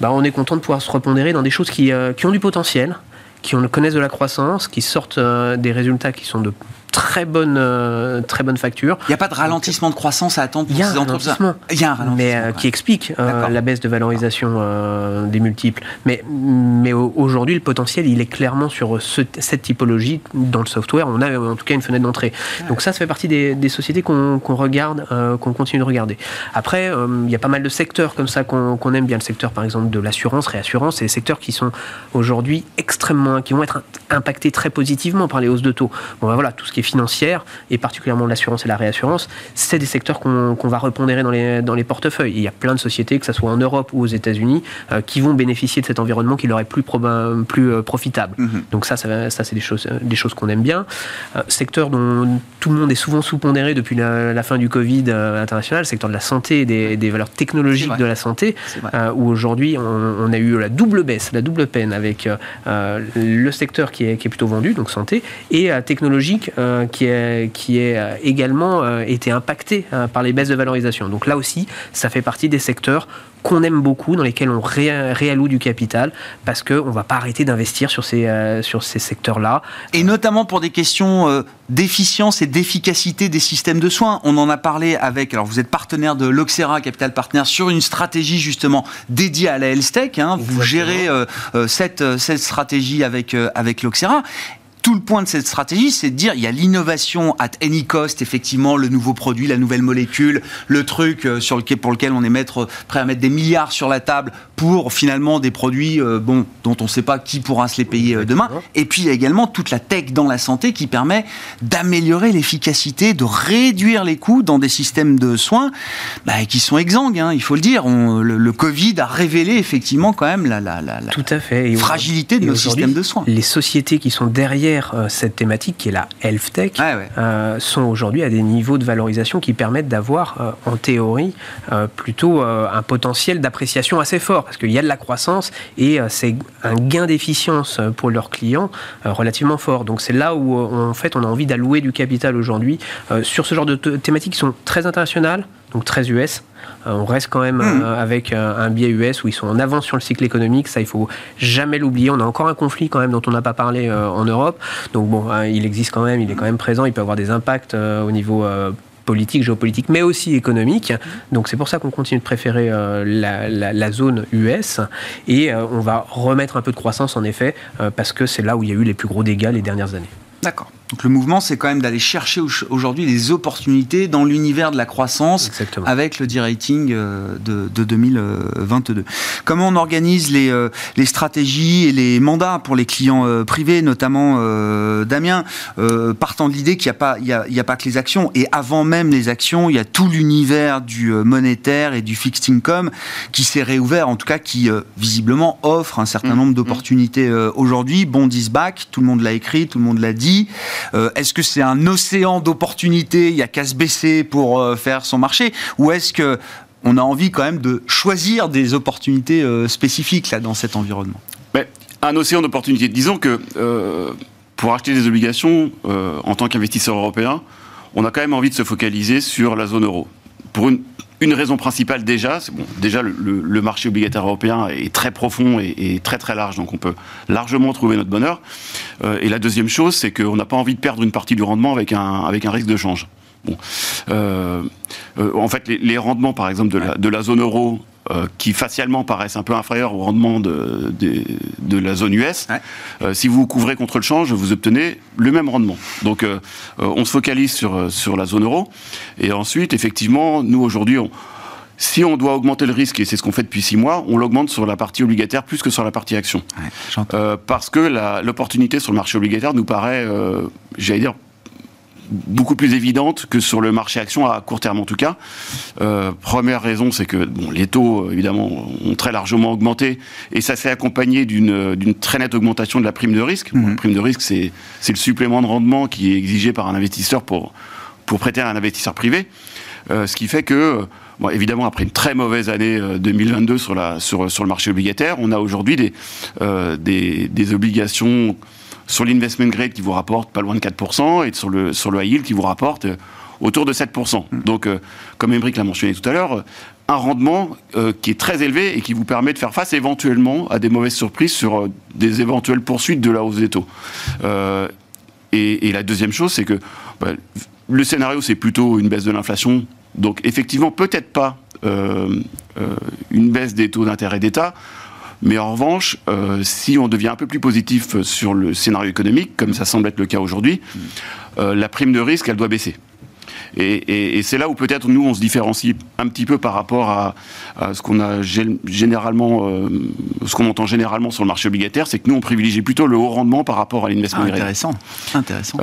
E: bah, on est content de pouvoir se repondérer dans des choses qui, qui ont du potentiel qui connaissent de la croissance, qui sortent des résultats qui sont de très bonnes, euh, très bonnes factures.
A: Il n'y a pas de ralentissement de croissance à attendre pour ces entreprises. Il y a un ralentissement.
E: mais euh,
A: ouais.
E: qui explique euh, la baisse de valorisation des multiples. Mais, mais au- aujourd'hui, le potentiel, il est clairement sur ce- cette typologie dans le software. On a en tout cas une fenêtre d'entrée. Donc ça, ça fait partie des, des sociétés qu'on regarde, qu'on continue de regarder. Après, il y a pas mal de secteurs comme ça qu'on qu'on aime bien. Le secteur, par exemple, de l'assurance, réassurance, c'est des secteurs qui sont aujourd'hui extrêmement, qui vont être impactés très positivement par les hausses de taux. Bon, ben voilà, tout ce qui est financière et particulièrement l'assurance et la réassurance, c'est des secteurs qu'on va repondérer dans les, dans les portefeuilles. Et il y a plein de sociétés, que ce soit en Europe ou aux États-Unis, euh, qui vont bénéficier de cet environnement qui leur est plus, euh, profitable.
A: Mhm.
E: Donc ça, ça, c'est des choses, des choses qu'on aime bien. Euh, secteur dont tout le monde est souvent sous-pondéré depuis la, la fin du Covid euh, international, le secteur de la santé et des, des valeurs technologiques de la santé, où aujourd'hui on, on a eu la double baisse, la double peine avec le secteur qui est, qui est plutôt vendu, donc santé, et technologique qui, est, qui est euh, également euh, été impacté euh, par les baisses de valorisation. Donc là aussi, ça fait partie des secteurs qu'on aime beaucoup, dans lesquels on ré- réalloue du capital, parce qu'on ne va pas arrêter d'investir sur ces, euh, sur ces secteurs-là.
A: Et notamment pour des questions euh, d'efficience et d'efficacité des systèmes de soins. On en a parlé avec, alors vous êtes partenaire de l'Oxera Capital Partners sur une stratégie justement dédiée à la health tech. hein. Vous gérez euh, euh, cette, euh, cette stratégie avec, euh, avec l'Oxera. Tout le point de cette stratégie, c'est de dire il y a l'innovation at any cost, effectivement, le nouveau produit, la nouvelle molécule, le truc euh, sur lequel, pour lequel on est mettre, prêt à mettre des milliards sur la table pour finalement des produits euh, bon, dont on ne sait pas qui pourra se les payer euh, demain. Et puis il y a également toute la tech dans la santé qui permet d'améliorer l'efficacité, de réduire les coûts dans des systèmes de soins bah, qui sont exsangues, hein, il faut le dire. On, le, Covid a révélé effectivement quand même la, la, la,
E: Tout à fait.
A: fragilité de nos systèmes de soins.
E: Les sociétés qui sont derrière euh, cette thématique, qui est la health tech, euh, sont aujourd'hui à des niveaux de valorisation qui permettent d'avoir, euh, en théorie, plutôt un potentiel d'appréciation assez fort, parce qu'il y a de la croissance et c'est un gain d'efficience pour leurs clients relativement fort. Donc c'est là où en fait on a envie d'allouer du capital aujourd'hui sur ce genre de thématiques qui sont très internationales, donc très US. Euh, on reste quand même hmm. euh, avec euh, un biais US où ils sont en avance sur le cycle économique. Ça, il faut jamais l'oublier. On a encore un conflit quand même dont on n'a pas parlé en Europe. Donc bon, il existe quand même, il est quand même présent. Il peut avoir des impacts au niveau politique, géopolitique, mais aussi économique. Donc c'est pour ça qu'on continue de préférer la, la, zone US et on va remettre un peu de croissance en effet parce que c'est là où il y a eu les plus gros dégâts les dernières années.
A: D'accord. Donc le mouvement, c'est quand même d'aller chercher aujourd'hui les opportunités dans l'univers de la croissance avec le D-rating euh, de, 2022. Comment on organise les, euh, les, stratégies et les mandats pour les clients euh, privés, notamment Damien, partant de l'idée qu'il n'y a, pas, il y a, pas que les actions, et avant même les actions, il y a tout l'univers du monétaire et du fixed income qui s'est réouvert, en tout cas qui visiblement offre un certain mmh. nombre mmh. d'opportunités aujourd'hui. Bond is back, tout le monde l'a écrit, tout le monde l'a dit. Euh, est-ce que c'est un océan d'opportunités, il y a qu'à se baisser pour euh, faire son marché, ou est-ce que on a envie quand même de choisir des opportunités euh, spécifiques là dans cet environnement?
D: Un océan d'opportunités. Disons que pour acheter des obligations en tant qu'investisseur européen, on a quand même envie de se focaliser sur la zone euro. Une raison principale déjà, c'est bon, déjà le, marché obligataire européen est très profond et, très très large, donc on peut largement trouver notre bonheur. Euh, et la deuxième chose, c'est qu'on n'a pas envie de perdre une partie du rendement avec un, avec un risque de change. Bon. Euh, euh, en fait, les, rendements, par exemple, de la, de la zone euro euh, qui facialement paraissent un peu inférieurs au rendement de, de, la zone US, euh, si vous couvrez contre le change, vous obtenez le même rendement. Donc euh, on se focalise sur, sur la zone euro. Et ensuite, effectivement, nous aujourd'hui, si on doit augmenter le risque, et c'est ce qu'on fait depuis six mois, on l'augmente sur la partie obligataire plus que sur la partie action. parce que l'opportunité sur le marché obligataire nous paraît, j'allais dire, beaucoup plus évidente que sur le marché action à court terme en tout cas. Euh, première raison, c'est que bon, les taux évidemment ont très largement augmenté et ça s'est accompagné d'une très nette augmentation de la prime de risque. la mhm. prime de risque, c'est le supplément de rendement qui est exigé par un investisseur pour pour prêter à un investisseur privé, euh, ce qui fait que Bon, évidemment, après une très mauvaise année 2022 euh, sur, la, sur, sur le marché obligataire, on a aujourd'hui des, euh, des, des, obligations sur l'investment grade qui vous rapporte pas loin de 4%, et sur le, sur le high yield qui vous rapporte euh, autour de 7%. Mm. Donc, euh, comme Embrick l'a mentionné tout à l'heure, un rendement euh, qui est très élevé et qui vous permet de faire face éventuellement à des mauvaises surprises sur des éventuelles poursuites de la hausse des taux. Et, la deuxième chose, c'est que bah, le scénario, c'est plutôt une baisse de l'inflation. Donc, effectivement, peut-être pas une baisse des taux d'intérêt d'État, mais en revanche, euh, si on devient un peu plus positif sur le scénario économique, comme ça semble être le cas aujourd'hui, euh, la prime de risque, elle doit baisser. Et, c'est là où peut-être nous, on se différencie un petit peu par rapport à, ce qu'on a généralement, euh, ce qu'on entend généralement sur le marché obligataire, c'est que nous, on privilégie plutôt le haut rendement par rapport à l'investment ah, grade.
A: Intéressant, intéressant.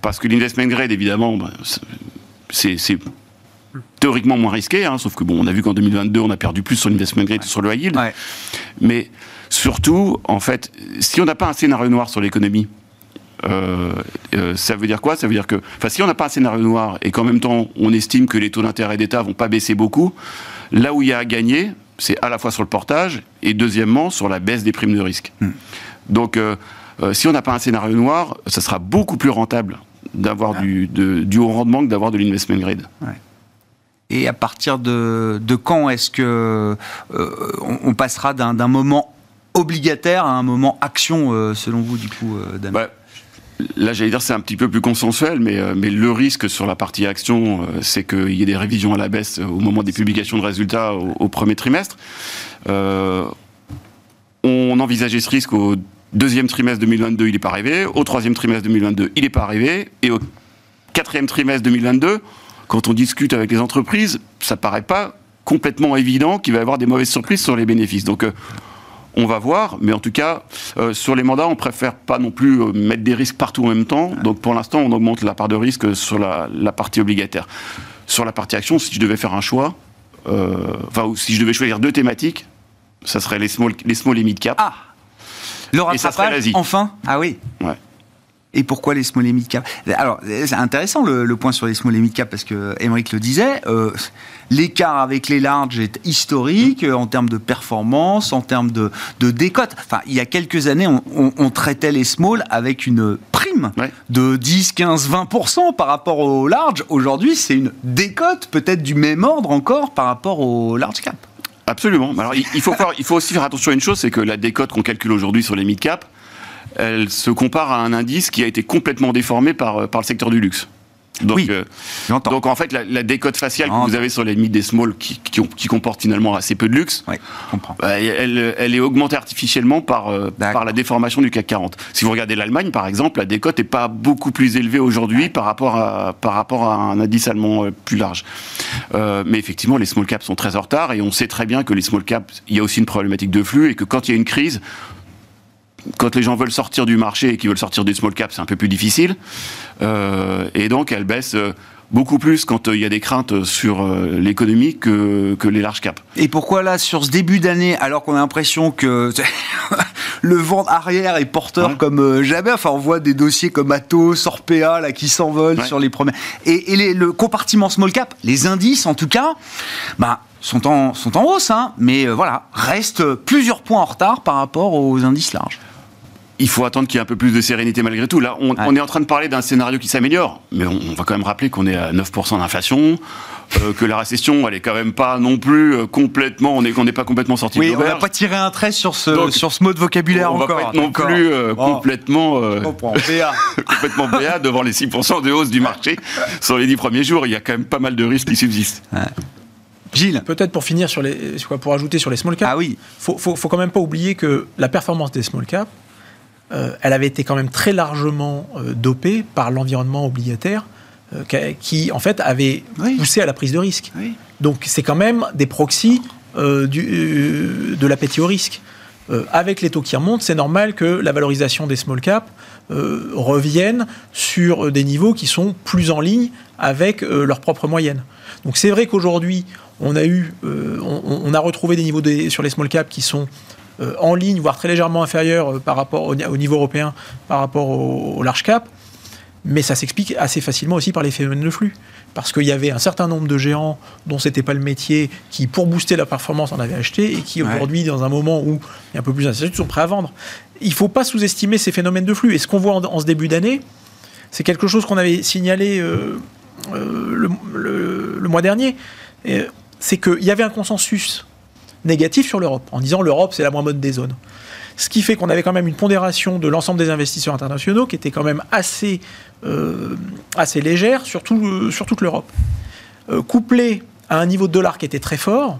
D: parce que l'investment grade, évidemment, bah, c'est théoriquement moins risqué, hein, sauf que bon, on a vu qu'en 2022, on a perdu plus sur l'investment grade que sur le high yield. Mais surtout, en fait, si on n'a pas un scénario noir sur l'économie, euh, euh, ça veut dire quoi? Ça veut dire que, enfin, si on n'a pas un scénario noir et qu'en même temps on estime que les taux d'intérêt d'État vont pas baisser beaucoup, là où il y a à gagner, c'est à la fois sur le portage et deuxièmement sur la baisse des primes de risque. Hmm. Donc, euh, si on n'a pas un scénario noir, ça sera beaucoup plus rentable d'avoir ah. du, du, haut rendement que d'avoir de l'investment grade. Ouais.
A: Et à partir de, quand est-ce que euh, on, passera d'un moment obligataire à un moment action, euh, selon vous, du coup, euh, Damien? Bah,
D: Là, j'allais dire c'est un petit peu plus consensuel, mais, mais le risque sur la partie action, c'est qu'il y ait des révisions à la baisse au moment des publications de résultats au, premier trimestre. on envisageait ce risque au Deuxième trimestre 2022, il n'est pas arrivé. Au troisième trimestre 2022, il n'est pas arrivé. Et au quatrième trimestre 2022, quand on discute avec les entreprises, ça paraît pas complètement évident qu'il va y avoir des mauvaises surprises sur les bénéfices. Donc, euh, on va voir, mais en tout cas, euh, sur les mandats, on préfère pas non plus euh, mettre des risques partout en même temps. Donc, pour l'instant, on augmente la part de risque sur la, la partie obligataire. Sur la partie action, si je devais faire un choix, enfin, ou si je devais choisir deux thématiques, ça serait les small, les small et mid cap.
A: Ah Le
D: Et ça serait
A: rattrapage,
D: l'Asie.
A: enfin? Ah oui
D: Ouais.
A: Et pourquoi les small et mid cap? Alors, c'est intéressant le, le point sur les small et mid cap parce que Émeric le disait, euh, l'écart avec les larges est historique euh, en termes de performance, en termes de, de décote. Enfin, il y a quelques années, on, on- on traitait les small avec une prime
D: Ouais.
A: de 10, 15, 20% par rapport aux large. Aujourd'hui, c'est une décote peut-être du même ordre encore par rapport aux large cap.
D: Absolument. Alors, il faut, faire- il faut aussi faire attention à une chose, c'est que la décote qu'on calcule aujourd'hui sur les mid-cap, elle se compare à un indice qui a été complètement déformé par, euh, par le secteur du luxe. Donc,
A: Oui,
D: euh, donc en fait, la, la décote faciale que vous avez sur les mid et small qui, qui, comportent finalement assez peu de luxe,
A: Oui,
D: bah, elle, elle est augmentée artificiellement par, euh, par la déformation du CAC 40. Si vous regardez l'Allemagne, par exemple, la décote n'est pas beaucoup plus élevée aujourd'hui par, rapport à, par rapport à un indice allemand plus large. Euh, mais effectivement, les small caps sont très en retard et on sait très bien que les small caps, il y a aussi une problématique de flux et que quand il y a une crise, quand les gens veulent sortir du marché et qu'ils veulent sortir du small cap, c'est un peu plus difficile. Euh, et donc, elles baissent euh, beaucoup plus quand euh, il y a des craintes sur l'économie que, que les large caps.
A: Et pourquoi là, sur ce début d'année, alors qu'on a l'impression que le vent arrière est porteur
D: Ouais.
A: comme jamais, enfin on voit des dossiers comme Atos, Orpea là, qui s'envolent
D: Ouais.
A: sur les premiers... Et, et les- le compartiment small cap, les indices en tout cas, bah, sont, en, sont en hausse, hein, mais euh, voilà, restent plusieurs points en retard par rapport aux indices larges.
D: Il faut attendre qu'il y ait un peu plus de sérénité malgré tout. Là, on,
A: Ouais.
D: on est en train de parler d'un scénario qui s'améliore, mais on, on va quand même rappeler qu'on est à 9% d'inflation, euh, que la récession, elle est quand même pas non plus euh, complètement, on n'est pas complètement sorti de
A: Oui, on n'a pas tiré un trait sur ce,
D: Donc,
A: sur ce mot de vocabulaire
D: on va
A: encore.
D: pas être non plus euh,
A: Bon,
D: complètement, euh.
A: BA.
D: complètement béat devant les 6% de hausse du marché sur les 10 premiers jours. Il y a quand même pas mal de risques qui subsistent.
A: Gilles
C: Peut-être pour finir sur les, pour ajouter sur les small caps.
A: Ah oui,
C: faut, faut, faut quand même pas oublier que la performance des small caps, euh, elle avait été quand même très largement euh, dopée par l'environnement obligataire euh, qui, en fait, avait
A: Oui.
C: poussé à la prise de risque.
A: Oui.
C: Donc, c'est quand même des proxys du, de l'appétit au risque. Avec les taux qui remontent, c'est normal que la valorisation des small caps revienne sur des niveaux qui sont plus en ligne avec euh, leur propre moyenne. Donc c'est vrai qu'aujourd'hui, on a eu, on, on a retrouvé des niveaux sur les small caps qui sont en ligne, voire très légèrement inférieurs euh, par rapport au, au niveau européen, par rapport au, au large cap. Mais ça s'explique assez facilement aussi par les phénomènes de flux. Parce qu'il y avait un certain nombre de géants dont c'était pas le métier, qui, pour booster la performance, en avaient acheté, et qui
A: Ouais.
C: aujourd'hui, dans un moment où il y a un peu plus d'incertitude, sont prêts à vendre. Il ne faut pas sous-estimer ces phénomènes de flux. Et ce qu'on voit en, en ce début d'année, c'est quelque chose qu'on avait signalé euh, euh, le, le- le mois dernier. C'est qu'il y avait un consensus négatif sur l'Europe, en disant l'Europe, c'est la moins bonne des zones. Ce qui fait qu'on avait quand même une pondération de l'ensemble des investisseurs internationaux qui était quand même assez, euh, légère euh, sur toute l'Europe. Euh, couplé à un niveau de dollar qui était très fort,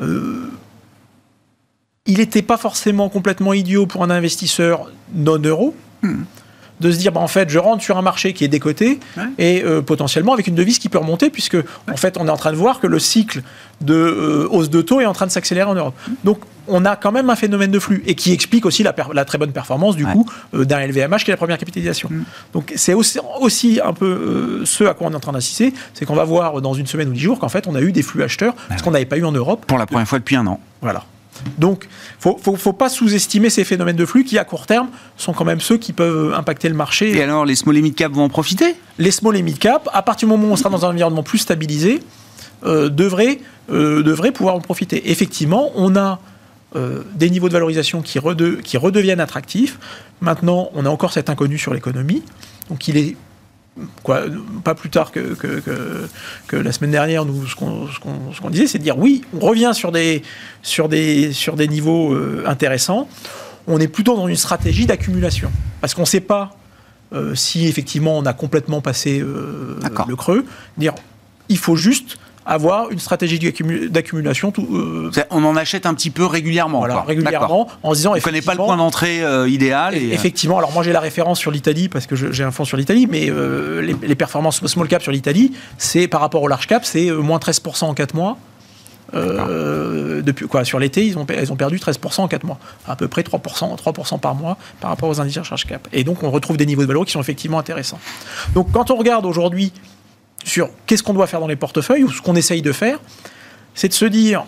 C: il n'était pas forcément complètement idiot pour un investisseur non-euro de se dire, bah, en fait, je rentre sur un marché qui est décoté
A: Ouais.
C: et euh, potentiellement avec une devise qui peut remonter, puisque en fait, on est en train de voir que le cycle de euh, hausse de taux est en train de s'accélérer en Europe. Donc, on a quand même un phénomène de flux et qui explique aussi la, très bonne performance du
A: Ouais.
C: coup euh, d'un LVMH qui est la première capitalisation. Donc, c'est aussi, aussi un peu euh, ce à quoi on est en train d'assister, c'est qu'on va voir dans une semaine ou dix jours qu'en fait, on a eu des flux acheteurs, ce qu'on n'avait pas eu en Europe.
A: pour la première fois depuis un an.
C: Voilà. Donc, faut, faut, faut pas sous-estimer ces phénomènes de flux qui, à court terme, sont quand même ceux qui peuvent impacter le marché.
A: Et alors, les small et mid cap vont en profiter?
C: Les small et mid cap, à partir du moment où on sera dans un environnement plus stabilisé, euh, devraient, euh, devraient pouvoir en profiter. Effectivement, on a euh, des niveaux de valorisation qui, rede- qui redeviennent attractifs. Maintenant, on a encore cet inconnu sur l'économie. Donc, il est quoi, pas plus tard que, que, que- que la semaine dernière, nous, ce qu'on ce ce disait, c'est de dire oui, on revient sur des, sur des, sur des niveaux euh, intéressants. On est plutôt dans une stratégie d'accumulation. Parce qu'on ne sait pas euh, si effectivement on a complètement passé euh, le creux. Dire, il faut juste avoir une stratégie d'accumulation.
A: Euh, on en achète un petit peu régulièrement.
C: Voilà, régulièrement, en se disant.
A: On ne connaît pas le point d'entrée euh, idéal.
C: Et, effectivement, alors moi j'ai la référence sur l'Italie parce que j'ai un fonds sur l'Italie, mais les, performances small cap sur l'Italie, c'est par rapport au large cap, c'est moins 13% en 4 mois. depuis quoi sur l'été ils ont ils ont perdu 13% en 4 mois à peu près 3% 3% par mois par rapport aux indices charge cap et donc on retrouve des niveaux de valeur qui sont effectivement intéressants donc quand on regarde aujourd'hui sur qu'est-ce qu'on doit faire dans les portefeuilles ou ce qu'on essaye de faire, c'est de se dire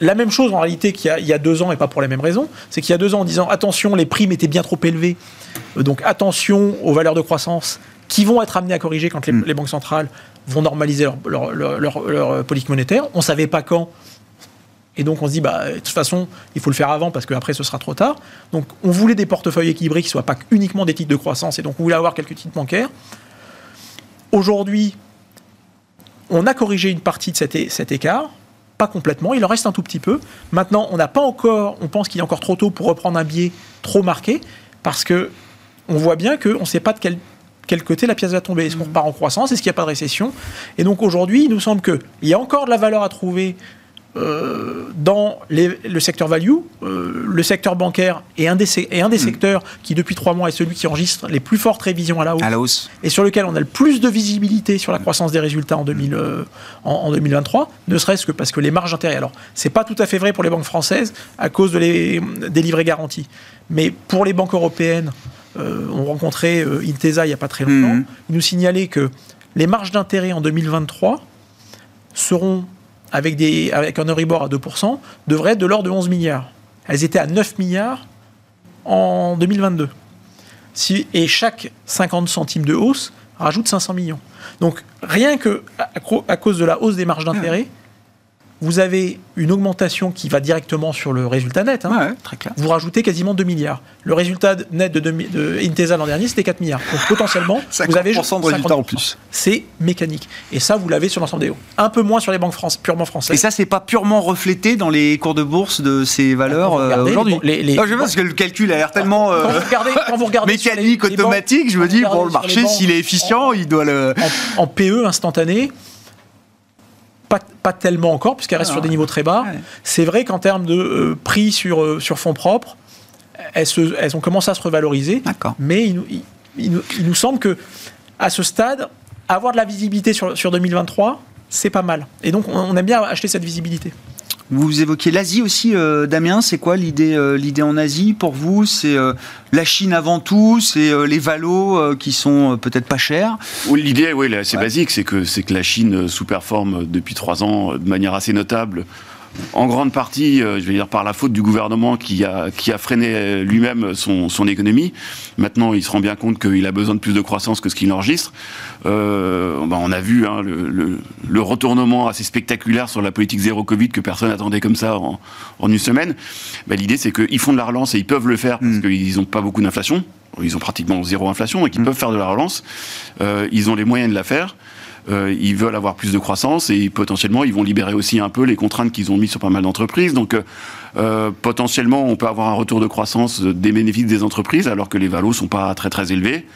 C: la même chose en réalité qu'il y, a deux ans et pas pour les mêmes raisons. C'est qu'il y a deux ans en disant attention, les primes étaient bien trop élevées, euh, donc attention aux valeurs de croissance qui vont être amenées à corriger quand les, mm. banques centrales vont normaliser leur, leur, politique monétaire. On ne savait pas quand. Et donc on se dit, bah, de toute façon, il faut le faire avant parce qu'après ce sera trop tard. Donc on voulait des portefeuilles équilibrés qui ne soient pas uniquement des titres de croissance et donc on voulait avoir quelques titres bancaires. Aujourd'hui, on a corrigé une partie de cet, écart, pas complètement, il en reste un tout petit peu. Maintenant, on n'a pas encore, on pense qu'il est encore trop tôt pour reprendre un biais trop marqué, parce que on voit bien qu'on ne sait pas de quel, quel, côté la pièce va tomber. Est-ce qu'on repart en croissance? Est-ce qu'il n'y a pas de récession? Et donc aujourd'hui, il nous semble qu'il y a encore de la valeur à trouver euh, dans le secteur value, euh, le secteur bancaire est un des, un des hmm. secteurs qui, depuis trois mois, est celui qui enregistre les plus fortes révisions à la, hausse, et sur lequel on a le plus de visibilité sur la croissance des résultats en, 2000, euh, en, 2023, ne serait-ce que parce que les marges d'intérêt. Alors, c'est pas tout à fait vrai pour les banques françaises à cause de les, des livrets garantis, mais pour les banques européennes, on rencontrait Intesa il n'y a pas très longtemps, hmm. ils nous signalaient que les marges d'intérêt en 2023 seront avec, des, avec un Euribor à 2%, devrait être de l'ordre de 11 milliards. Elles étaient à 9 milliards en 2022. Si, et chaque 50 centimes de hausse rajoute 500 millions. Donc rien que à, cause de la hausse des marges d'intérêt, vous avez une augmentation qui va directement sur le résultat net. Hein. très clair. Vous rajoutez quasiment 2 milliards. Le résultat net de, de Intesa l'an dernier, c'était 4 milliards. Donc potentiellement, vous avez
A: de résultats en plus.
C: C'est mécanique. Et ça, vous l'avez sur l'ensemble des hauts. Un peu moins sur les banques France, purement françaises.
A: Et ça, c'est pas purement reflété dans les cours de bourse de ces valeurs euh, aujourd'hui. je sais parce que le calcul a l'air tellement euh, quand vous regardez, mécanique, automatique. je me dis, pour le marché, s'il est efficient, il doit le.
C: en PE instantané, pas, tellement encore, puisqu'elle reste sur des niveaux très bas. C'est vrai qu'en termes de euh, prix sur, euh, sur fonds propres, elles, elles, ont commencé à se revaloriser. Mais il, il, nous semble que à ce stade, avoir de la visibilité sur, sur 2023, c'est pas mal. Et donc, on aime bien acheter cette visibilité.
A: Vous évoquiez l'Asie aussi, euh, Damien. C'est quoi l'idée, euh, l'idée en Asie pour vous? C'est euh, la Chine avant tout C'est les valos qui sont peut-être pas chers
D: L'idée, oui, c'est basique. C'est que, c'est que la Chine sous-performe depuis trois ans de manière assez notable en grande partie, euh, je vais dire, par la faute du gouvernement qui a, qui a freiné lui-même son, son, économie. Maintenant, il se rend bien compte qu'il a besoin de plus de croissance que ce qu'il enregistre. Euh, ben, on a vu hein, le, le, retournement assez spectaculaire sur la politique zéro Covid que personne n'attendait comme ça en, en une semaine. Ben, L'idée, c'est qu'ils font de la relance et ils peuvent le faire parce mm. qu'ils n'ont pas beaucoup d'inflation. Ils ont pratiquement zéro inflation et qu'ils mm. peuvent faire de la relance. Euh, ils ont les moyens de la faire. Euh, ils veulent avoir plus de croissance et potentiellement ils vont libérer aussi un peu les contraintes qu'ils ont mis sur pas mal d'entreprises. Donc euh, euh, potentiellement on peut avoir un retour de croissance des bénéfices des entreprises alors que les valos sont pas très très élevés.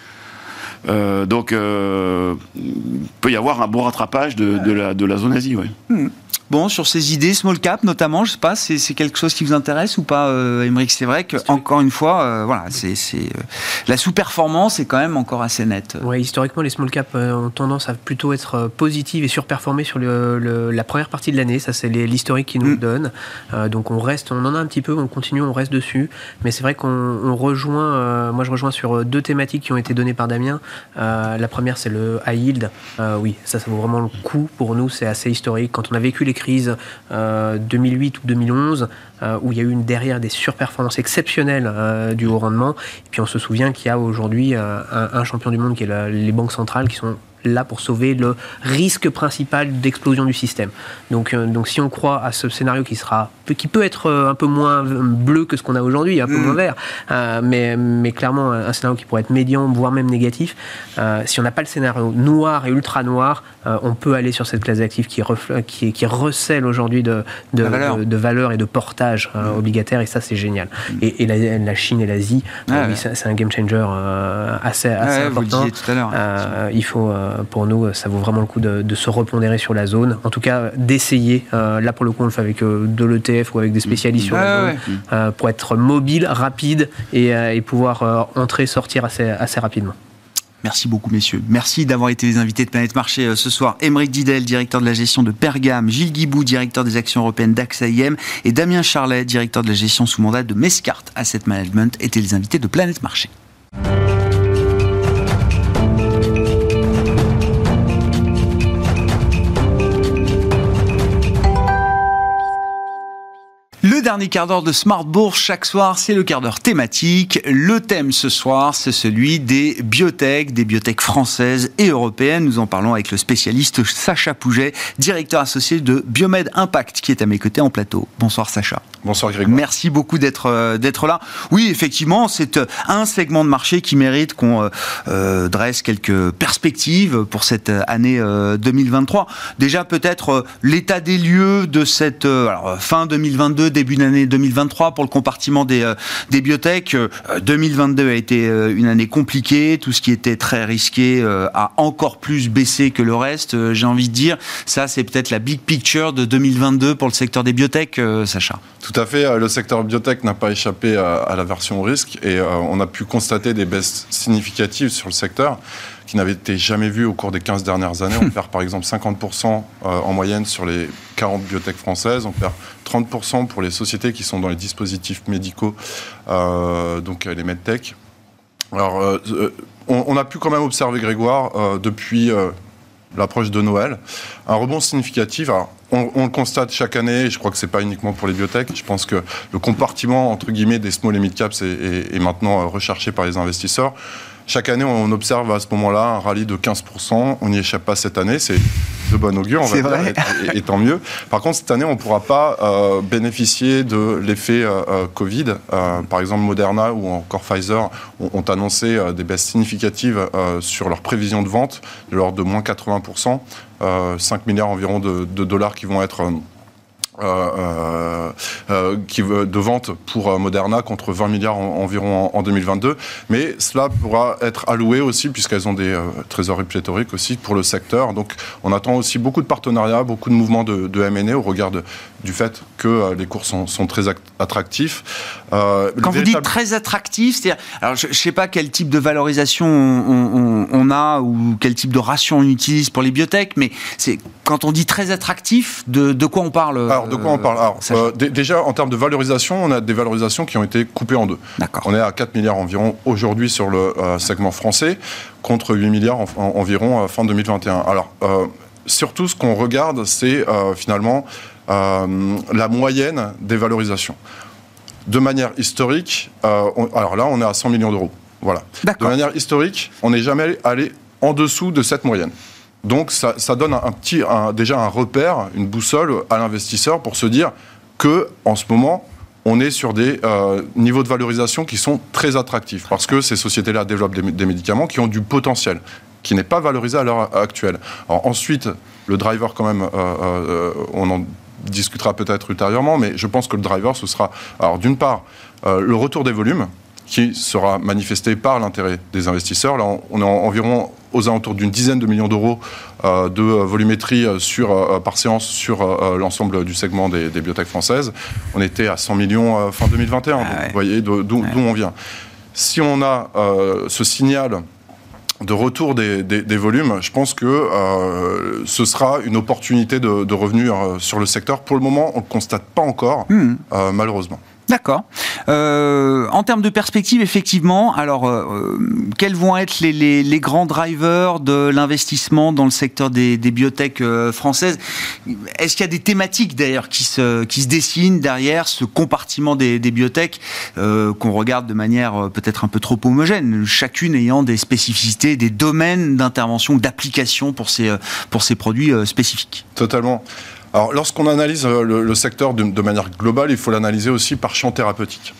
D: donc, il peut y avoir un bon rattrapage de, la, zone Asie.
A: Hmm. Bon, sur ces idées, small cap notamment, je sais pas, c'est quelque chose qui vous intéresse ou pas, euh, C'est vrai que encore une fois, euh, voilà, c'est euh, la sous-performance est quand même encore assez nette.
E: Oui, historiquement, les small cap ont tendance à plutôt être positives et surperformer sur le, la première partie de l'année. Ça, c'est l'historique qui nous le mm. donne. donc, on reste, on en a un petit peu, on continue, on reste dessus. Mais c'est vrai qu'on rejoint, moi, je rejoins sur deux thématiques qui ont été données par Damien. la première, c'est le high yield. oui, ça, ça vaut vraiment le coup pour nous. C'est assez historique. Quand on a vécu les crise 2008 euh, ou 2011, euh, où il y a eu une, derrière des surperformances exceptionnelles euh, du haut rendement. Et puis on se souvient qu'il y a aujourd'hui un, champion du monde qui est les banques centrales qui sont là pour sauver le risque principal d'explosion du système. Donc, euh, donc si on croit à ce scénario qui sera qui peut être euh, un peu moins bleu que ce qu'on a aujourd'hui, un peu mm. moins vert, euh, mais, mais clairement un scénario qui pourrait être médian, voire même négatif. si on n'a pas le scénario noir et ultra noir, on peut aller sur cette classe d'actifs qui, qui, qui recèle aujourd'hui de, de, valeur. de, valeur et de portage davantage obligataire et ça c'est génial. Mm. Et, la, Chine et l'Asie, ah c'est un game changer assez, assez important.
A: tout à l'heure.
E: il faut, pour nous, ça vaut vraiment le coup de, de, se repondérer sur la zone. En tout cas, d'essayer. là pour le coup, on le fait avec de l'ETF ou avec des spécialistes sur la zone pour être mobile, rapide et, et pouvoir entrer, sortir assez, assez rapidement.
A: Merci beaucoup, messieurs. Merci d'avoir été les invités de Planète Marché euh, ce soir. Émeric Didel, directeur de la gestion de Pergame, Gilles Guibou, directeur des actions européennes d'AXA IM, et Damien Charlet, directeur de la gestion sous mandat de Mescart Asset Management, étaient les invités de Planète Marché. Le dernier quart d'heure de Smart Bourse chaque soir, c'est le quart d'heure thématique. Le thème ce soir, c'est celui des biotech, des biotech françaises et européennes. Nous en parlons avec le spécialiste Sacha Pouget, directeur associé de Biomed Impact, qui est à mes côtés en plateau. Bonsoir Sacha.
F: Bonsoir Grégoire.
A: Merci beaucoup d'être euh, d'être là. Oui, effectivement, c'est euh, un segment de marché qui mérite qu'on euh, dresse quelques perspectives pour cette année 2023. Déjà peut-être l'état des lieux de cette fin 2022 début d'année 2023 pour le compartiment des, euh, biotech. 2022 euh, a été euh, une année compliquée. Tout ce qui était très risqué a encore plus baissé que le reste, j'ai envie de dire. Ça, c'est peut-être la big picture de 2022 pour le secteur des biotech, Sacha.
F: À fait. Le secteur biotech n'a pas échappé à, la version risque et on a pu constater des baisses significatives sur le secteur qui n'avait été jamais vu au cours des 15 dernières années. On perd par exemple 50% en moyenne sur les 40 biotech françaises, on perd 30% pour les sociétés qui sont dans les dispositifs médicaux, euh, donc les medtech. Alors, euh, euh, on, a pu quand même observer, Grégoire, depuis l'approche de Noël, un rebond significatif. On, le constate chaque année, et je crois que ce n'est pas uniquement pour les biotech. Je pense que le compartiment, entre guillemets, des small et mid caps est maintenant recherché par les investisseurs. Chaque année, on observe à ce moment-là un rallye de 15%. On n'y échappe pas cette année. C'est de bon augure, on va dire, et, tant mieux. Par contre, cette année, on ne pourra pas euh, bénéficier de l'effet euh, euh, Covid. par exemple, Moderna ou encore Pfizer ont, annoncé des baisses significatives sur leurs prévisions de vente, de l'ordre de moins 80%. 5 milliards environ de, de dollars qui vont être euh, euh, euh, qui, de vente pour Moderna contre 20 milliards environ en, 2022. Mais cela pourra être alloué aussi, puisqu'elles ont des trésoreries pléthoriques aussi pour le secteur. Donc on attend aussi beaucoup de partenariats, beaucoup de mouvements de, de M&A au regard du fait que les cours sont, sont très attractifs.
A: Quand vous dites très attractif, c'est alors je ne sais pas quel type de valorisation on, on, a ou quel type de ration on utilise pour les biotech, mais c'est quand on dit très attractif, de, de quoi on parle?
F: De quoi on parle Alors, euh, déjà, en termes de valorisation, on a des valorisations qui ont été coupées en deux. On est à 4 milliards environ aujourd'hui sur le euh, segment français, contre 8 milliards environ euh, fin 2021. Alors, surtout, ce qu'on regarde, c'est finalement la moyenne des valorisations. De manière historique, alors là, on est à 100 millions d'euros. Voilà. De manière historique, on n'est jamais allé en dessous de cette moyenne. Donc ça, donne déjà un repère, une boussole à l'investisseur pour se dire que en ce moment, on est sur des euh, niveaux de valorisation qui sont très attractifs parce que ces sociétés-là développent des, médicaments qui ont du potentiel, qui n'est pas valorisé à l'heure actuelle. ensuite, le driver quand même, euh, euh, on en discutera peut-être ultérieurement, mais je pense que le driver, ce sera, alors d'une part, le retour des volumes, qui sera manifesté par l'intérêt des investisseurs. Là, on est environ aux alentours d'une dizaine de millions d'euros euh, de volumétrie euh, sur, euh, par séance sur l'ensemble du segment des, biotech françaises. On était à 100 millions fin 2021, ah vous voyez d'où on vient. Si on a ce signal de retour des, volumes, je pense que ce sera une opportunité de, de revenus sur le secteur. Pour le moment, on ne le constate pas encore, hmm. malheureusement.
A: D'accord. Euh, en termes de perspective, effectivement, alors euh, euh, quels vont être les, grands drivers de l'investissement dans le secteur des, biotech françaises? Est-ce qu'il y a des thématiques d'ailleurs qui se, qui se dessinent derrière ce compartiment des, biotech qu'on regarde de manière peut-être un peu trop homogène, chacune ayant des spécificités, des domaines d'intervention, d'application pour ces, pour ces produits spécifiques?
F: Totalement. Alors, lorsqu'on analyse euh, le, secteur de, manière globale, il faut l'analyser aussi par champ thérapeutique.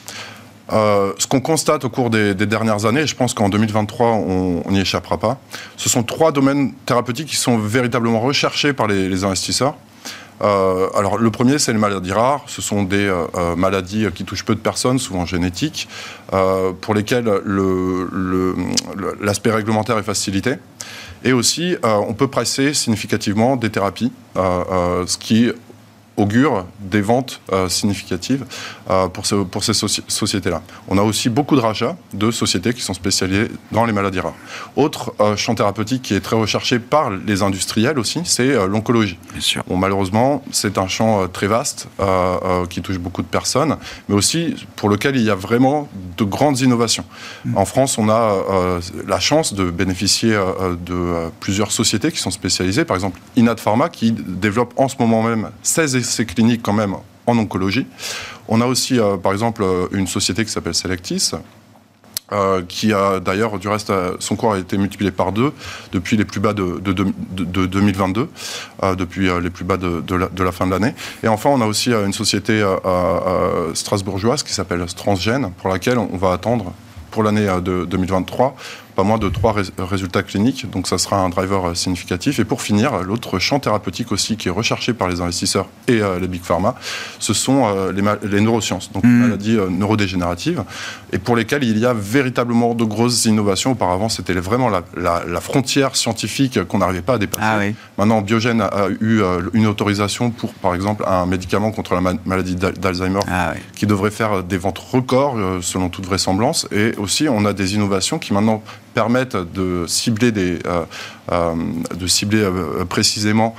F: Euh, ce qu'on constate au cours des, dernières années, et je pense qu'en 2023, on n'y échappera pas, ce sont trois domaines thérapeutiques qui sont véritablement recherchés par les, investisseurs. alors le premier, c'est les maladies rares. Ce sont des maladies qui touchent peu de personnes, souvent génétiques, pour lesquelles l'aspect le, réglementaire est facilité. Et aussi, on peut presser significativement des thérapies, ce qui augure des ventes euh, significatives euh, pour, pour, ces sociétés-là. On a aussi beaucoup de rachats de sociétés qui sont spécialisées dans les maladies rares. Autre euh, champ thérapeutique qui est très recherché par les industriels aussi, c'est l'oncologie. Bon, malheureusement, c'est un champ très vaste qui touche beaucoup de personnes, mais aussi pour lequel il y a vraiment de grandes innovations. Mm. En France, on a la chance de bénéficier de plusieurs sociétés qui sont spécialisées. Par exemple, Inat Pharma qui développe en ce moment même 16 ces cliniques quand même en oncologie. On a aussi, euh, par exemple, euh, une société qui s'appelle Selectis, euh, qui a d'ailleurs, du reste, son cours a été multiplié par deux depuis les plus bas de, 2022, depuis les plus bas de, la, fin de l'année. Et enfin, on a aussi une société strasbourgeoise qui s'appelle Transgène, pour laquelle on va attendre pour l'année de 2023 pas moins de trois résultats cliniques, donc ça sera un driver euh, significatif. Et pour finir, l'autre champ thérapeutique aussi qui est recherché par les investisseurs et euh, les big pharma, ce sont euh, les, neurosciences, donc les mmh. maladies neurodégénératives, et pour lesquelles il y a véritablement de grosses innovations. Auparavant, c'était vraiment la, frontière scientifique qu'on n'arrivait pas à dépasser. Ah Maintenant, Biogen a, eu une autorisation pour, par exemple, un médicament contre la maladie d'Alzheimer ah qui devrait faire des ventes records, selon toute vraisemblance. Et aussi, on a des innovations qui maintenant permettent de cibler, euh, euh, euh, précisément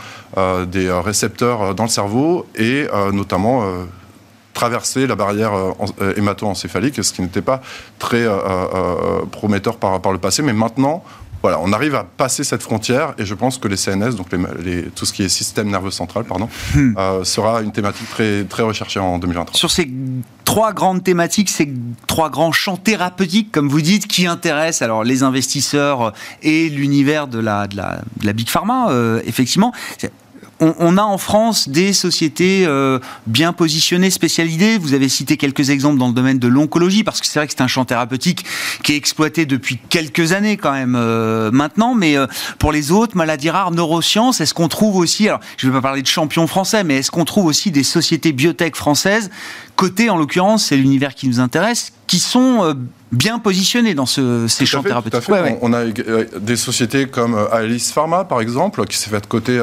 F: des récepteurs dans le cerveau et notamment traverser la barrière hémato-encéphalique, ce qui n'était pas très prometteur par, par le passé. Mais maintenant, voilà, on arrive à passer cette frontière et je pense que les CNS, donc les, tout ce qui est système nerveux central, pardon, hmm. euh, sera une thématique très, très recherchée en 2023.
A: Sur ces trois grandes thématiques, ces trois grands champs thérapeutiques, comme vous dites, qui intéressent alors les investisseurs et l'univers de la, de la, de la big pharma, euh, effectivement on, a en France des sociétés euh, bien positionnées, spécialisées. Vous avez cité quelques exemples dans le domaine de l'oncologie, parce que c'est vrai que c'est un champ thérapeutique qui est exploité depuis quelques années quand même euh, maintenant. Mais euh, pour les autres maladies rares, neurosciences, est-ce qu'on trouve aussi, alors je ne vais pas parler de champions français, mais est-ce qu'on trouve aussi des sociétés biotech françaises, cotées en l'occurrence, c'est l'univers qui nous intéresse, qui sont bien positionnées dans ce, ces champs thérapeutiques?
F: On, a des sociétés comme Alice Pharma, par exemple, qui s'est fait côté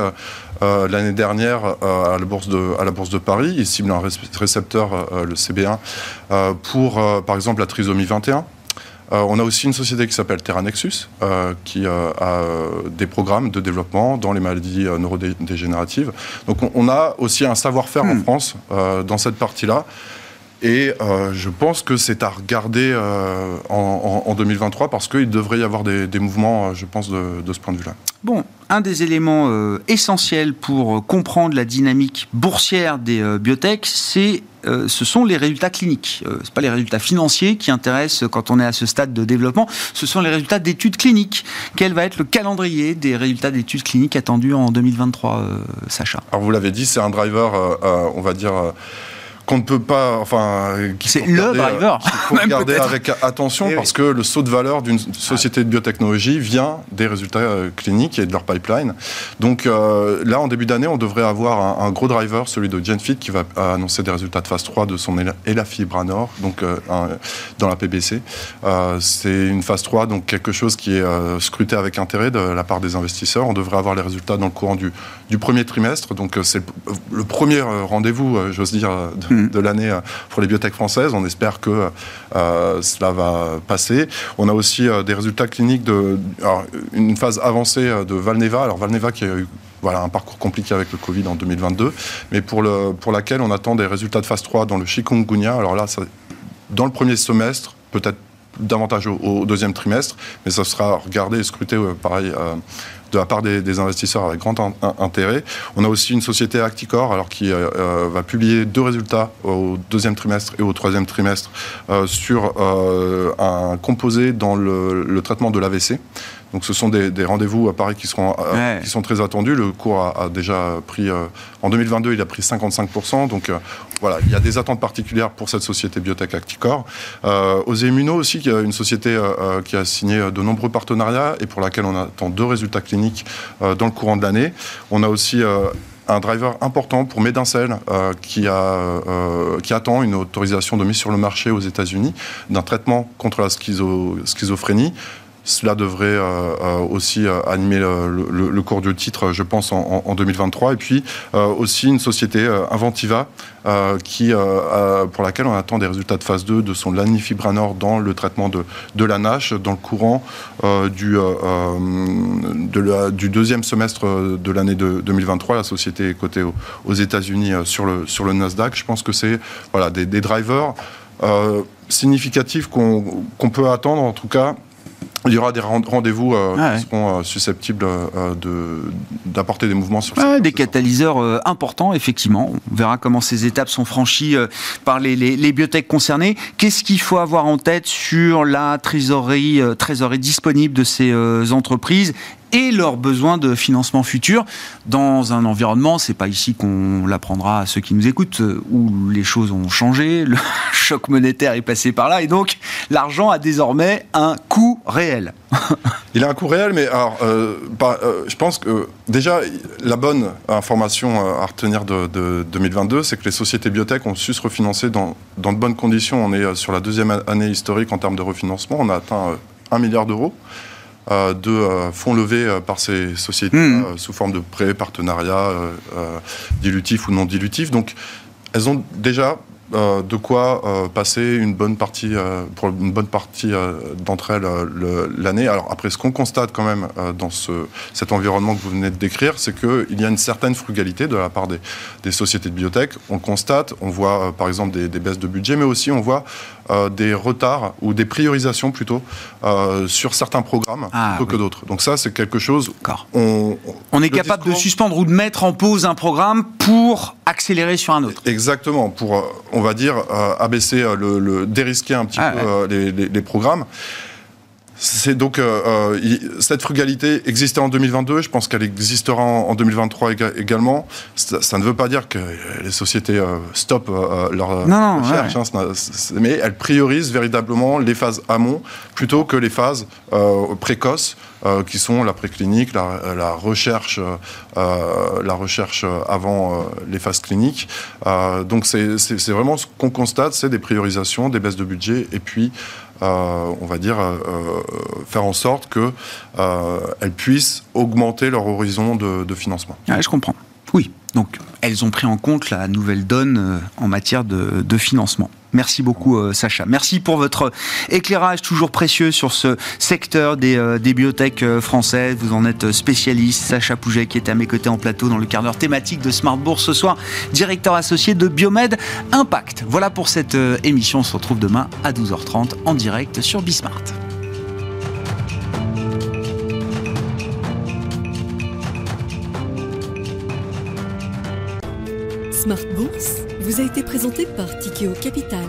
F: euh, l'année dernière euh, à, la bourse de, à la Bourse de Paris. Il cible un récepteur, euh, le CB1, pour, par exemple, la trisomie 21. on a aussi une société qui s'appelle Terranexus, qui a des programmes de développement dans les maladies neurodégénératives. Donc on, a aussi un savoir-faire en hmm. France dans cette partie-là. Et je pense que c'est à regarder en, 2023 parce qu'il devrait y avoir des, mouvements, je pense, de, de ce point de vue-là.
A: Bon, un des éléments euh, essentiels pour euh, comprendre la dynamique boursière des euh, biotech, c'est ce sont les résultats cliniques. Ce c'est pas les résultats financiers qui intéressent quand on est à ce stade de développement. Ce sont les résultats d'études cliniques. Quel va être le calendrier des résultats d'études cliniques attendus en 2023, Sacha?
F: Alors vous l'avez dit, c'est un driver, on va dire qu'on ne peut pas, enfin,
A: c'est le driver.
F: Il faut regarder avec attention eh parce que le saut de valeur d'une société de biotechnologie vient des résultats euh, cliniques et de leur pipeline. Donc euh, là, en début d'année, on devrait avoir un, gros driver, celui de Genfit, qui va annoncer des résultats de phase 3 de son Elafibranor, donc euh, dans la PBC. c'est une phase 3, donc quelque chose qui est scruté avec intérêt de la part des investisseurs. On devrait avoir les résultats dans le courant du, du premier trimestre. Donc c'est le, premier rendez-vous, j'ose dire, de, de l'année euh, pour les biotech françaises. On espère que euh, cela va passer. On a aussi euh, des résultats cliniques de une phase avancée de Valneva. Alors Valneva qui a eu voilà, un parcours compliqué avec le Covid en 2022, mais pour, le, pour laquelle on attend des résultats de phase 3 dans le chikungunya. Alors là, dans le premier semestre, peut-être davantage au, deuxième trimestre, mais ça sera regardé et scruté, pareil, de la part des, investisseurs avec grand intérêt. On a aussi une société Acticor alors, qui euh, euh, va publier deux résultats au deuxième trimestre et au troisième trimestre euh, sur un composé dans le traitement de l'AVC. Donc ce sont des, rendez-vous à Paris qui, seront, euh, qui sont très attendus. Le cours a, déjà pris, euh, en 2022, il a pris 55%. Donc euh, voilà, il y a des attentes particulières pour cette société biotech Acticor. aux Immuno aussi, qui est une société qui a signé de nombreux partenariats et pour laquelle on attend deux résultats cliniques dans le courant de l'année. On a aussi un driver important pour Medincel qui, a, qui attend une autorisation de mise sur le marché aux États-Unis d'un traitement contre la schizophrénie. Cela devrait euh, euh, aussi euh, animer le, cours du titre, je pense, en, 2023. Et puis aussi une société Inventiva, qui, pour laquelle on attend des résultats de phase 2 de son lanifibranor dans le traitement de, la NASH dans le courant du, deuxième semestre de l'année de 2023. La société est cotée aux, États-Unis sur le, sur le Nasdaq. Je pense que c'est voilà, des, drivers significatifs qu'on peut attendre, en tout cas, il y aura des rendez-vous euh, ah qui seront euh, susceptibles euh, d'apporter des mouvements sur
A: ah, Des catalyseurs importants, effectivement. On verra comment ces étapes sont franchies par les, les, biotech concernées. Qu'est-ce qu'il faut avoir en tête sur la trésorerie, trésorerie disponible de ces entreprises et leurs besoins de financement futur dans un environnement, c'est pas ici qu'on l'apprendra à ceux qui nous écoutent, euh, où les choses ont changé, le choc monétaire est passé par là, et donc l'argent a désormais un coût réel.
F: Il a un coût réel, mais alors, euh, euh, je pense que déjà, la bonne information à retenir de, 2022, c'est que les sociétés biotech ont su se refinancer dans, dans de bonnes conditions. On est sur la deuxième année historique en termes de refinancement. On a atteint 1 milliard d'euros. Euh, de euh, fonds levés euh, par ces sociétés hmm. sous forme de prêts, partenariats, dilutifs ou non dilutifs. Donc, elles ont déjà euh, de quoi euh, passer une bonne partie, euh, pour une bonne partie d'entre elles l'année. Alors après, ce qu'on constate quand même dans ce, cet environnement que vous venez de décrire, c'est qu'il y a une certaine frugalité de la part des, des sociétés de biotech. On constate, on voit par exemple des, baisses de budget, mais aussi on voit des retards ou des priorisations plutôt sur certains programmes ah, plutôt que d'autres. Donc ça, c'est quelque chose.
A: On, on, est capable de suspendre ou de mettre en pause un programme pour accélérer sur un autre.
F: Exactement. Pour, on va dire, euh, abaisser, euh, le, dérisquer un petit ah, peu euh, les, programmes. C'est donc cette frugalité existait en 2022. Je pense qu'elle existera en, 2023 également. Ça, ne veut pas dire que les sociétés stoppent leur recherche, hein, mais elles priorisent véritablement les phases amont plutôt que les phases précoces euh, qui sont la préclinique, la, la recherche, euh, la recherche avant euh, les phases cliniques. donc c'est vraiment ce qu'on constate, c'est des priorisations, des baisses de budget, et puis on va dire faire en sorte qu'elles puissent augmenter leur horizon de, financement.
A: je comprends. Oui, donc elles ont pris en compte la nouvelle donne en matière de financement. Merci beaucoup, euh, Sacha. Merci pour votre éclairage toujours précieux sur ce secteur des, euh, biotech euh, françaises. Vous en êtes spécialiste. Sacha Pouget, qui est à mes côtés en plateau dans le quart d'heure thématique de Smart Bourse ce soir, directeur associé de Biomed Impact. Voilà pour cette émission. On se retrouve demain à 12h30 en direct sur Bismart.
G: Smart Bourse vous a été présenté par Tikeo Capital.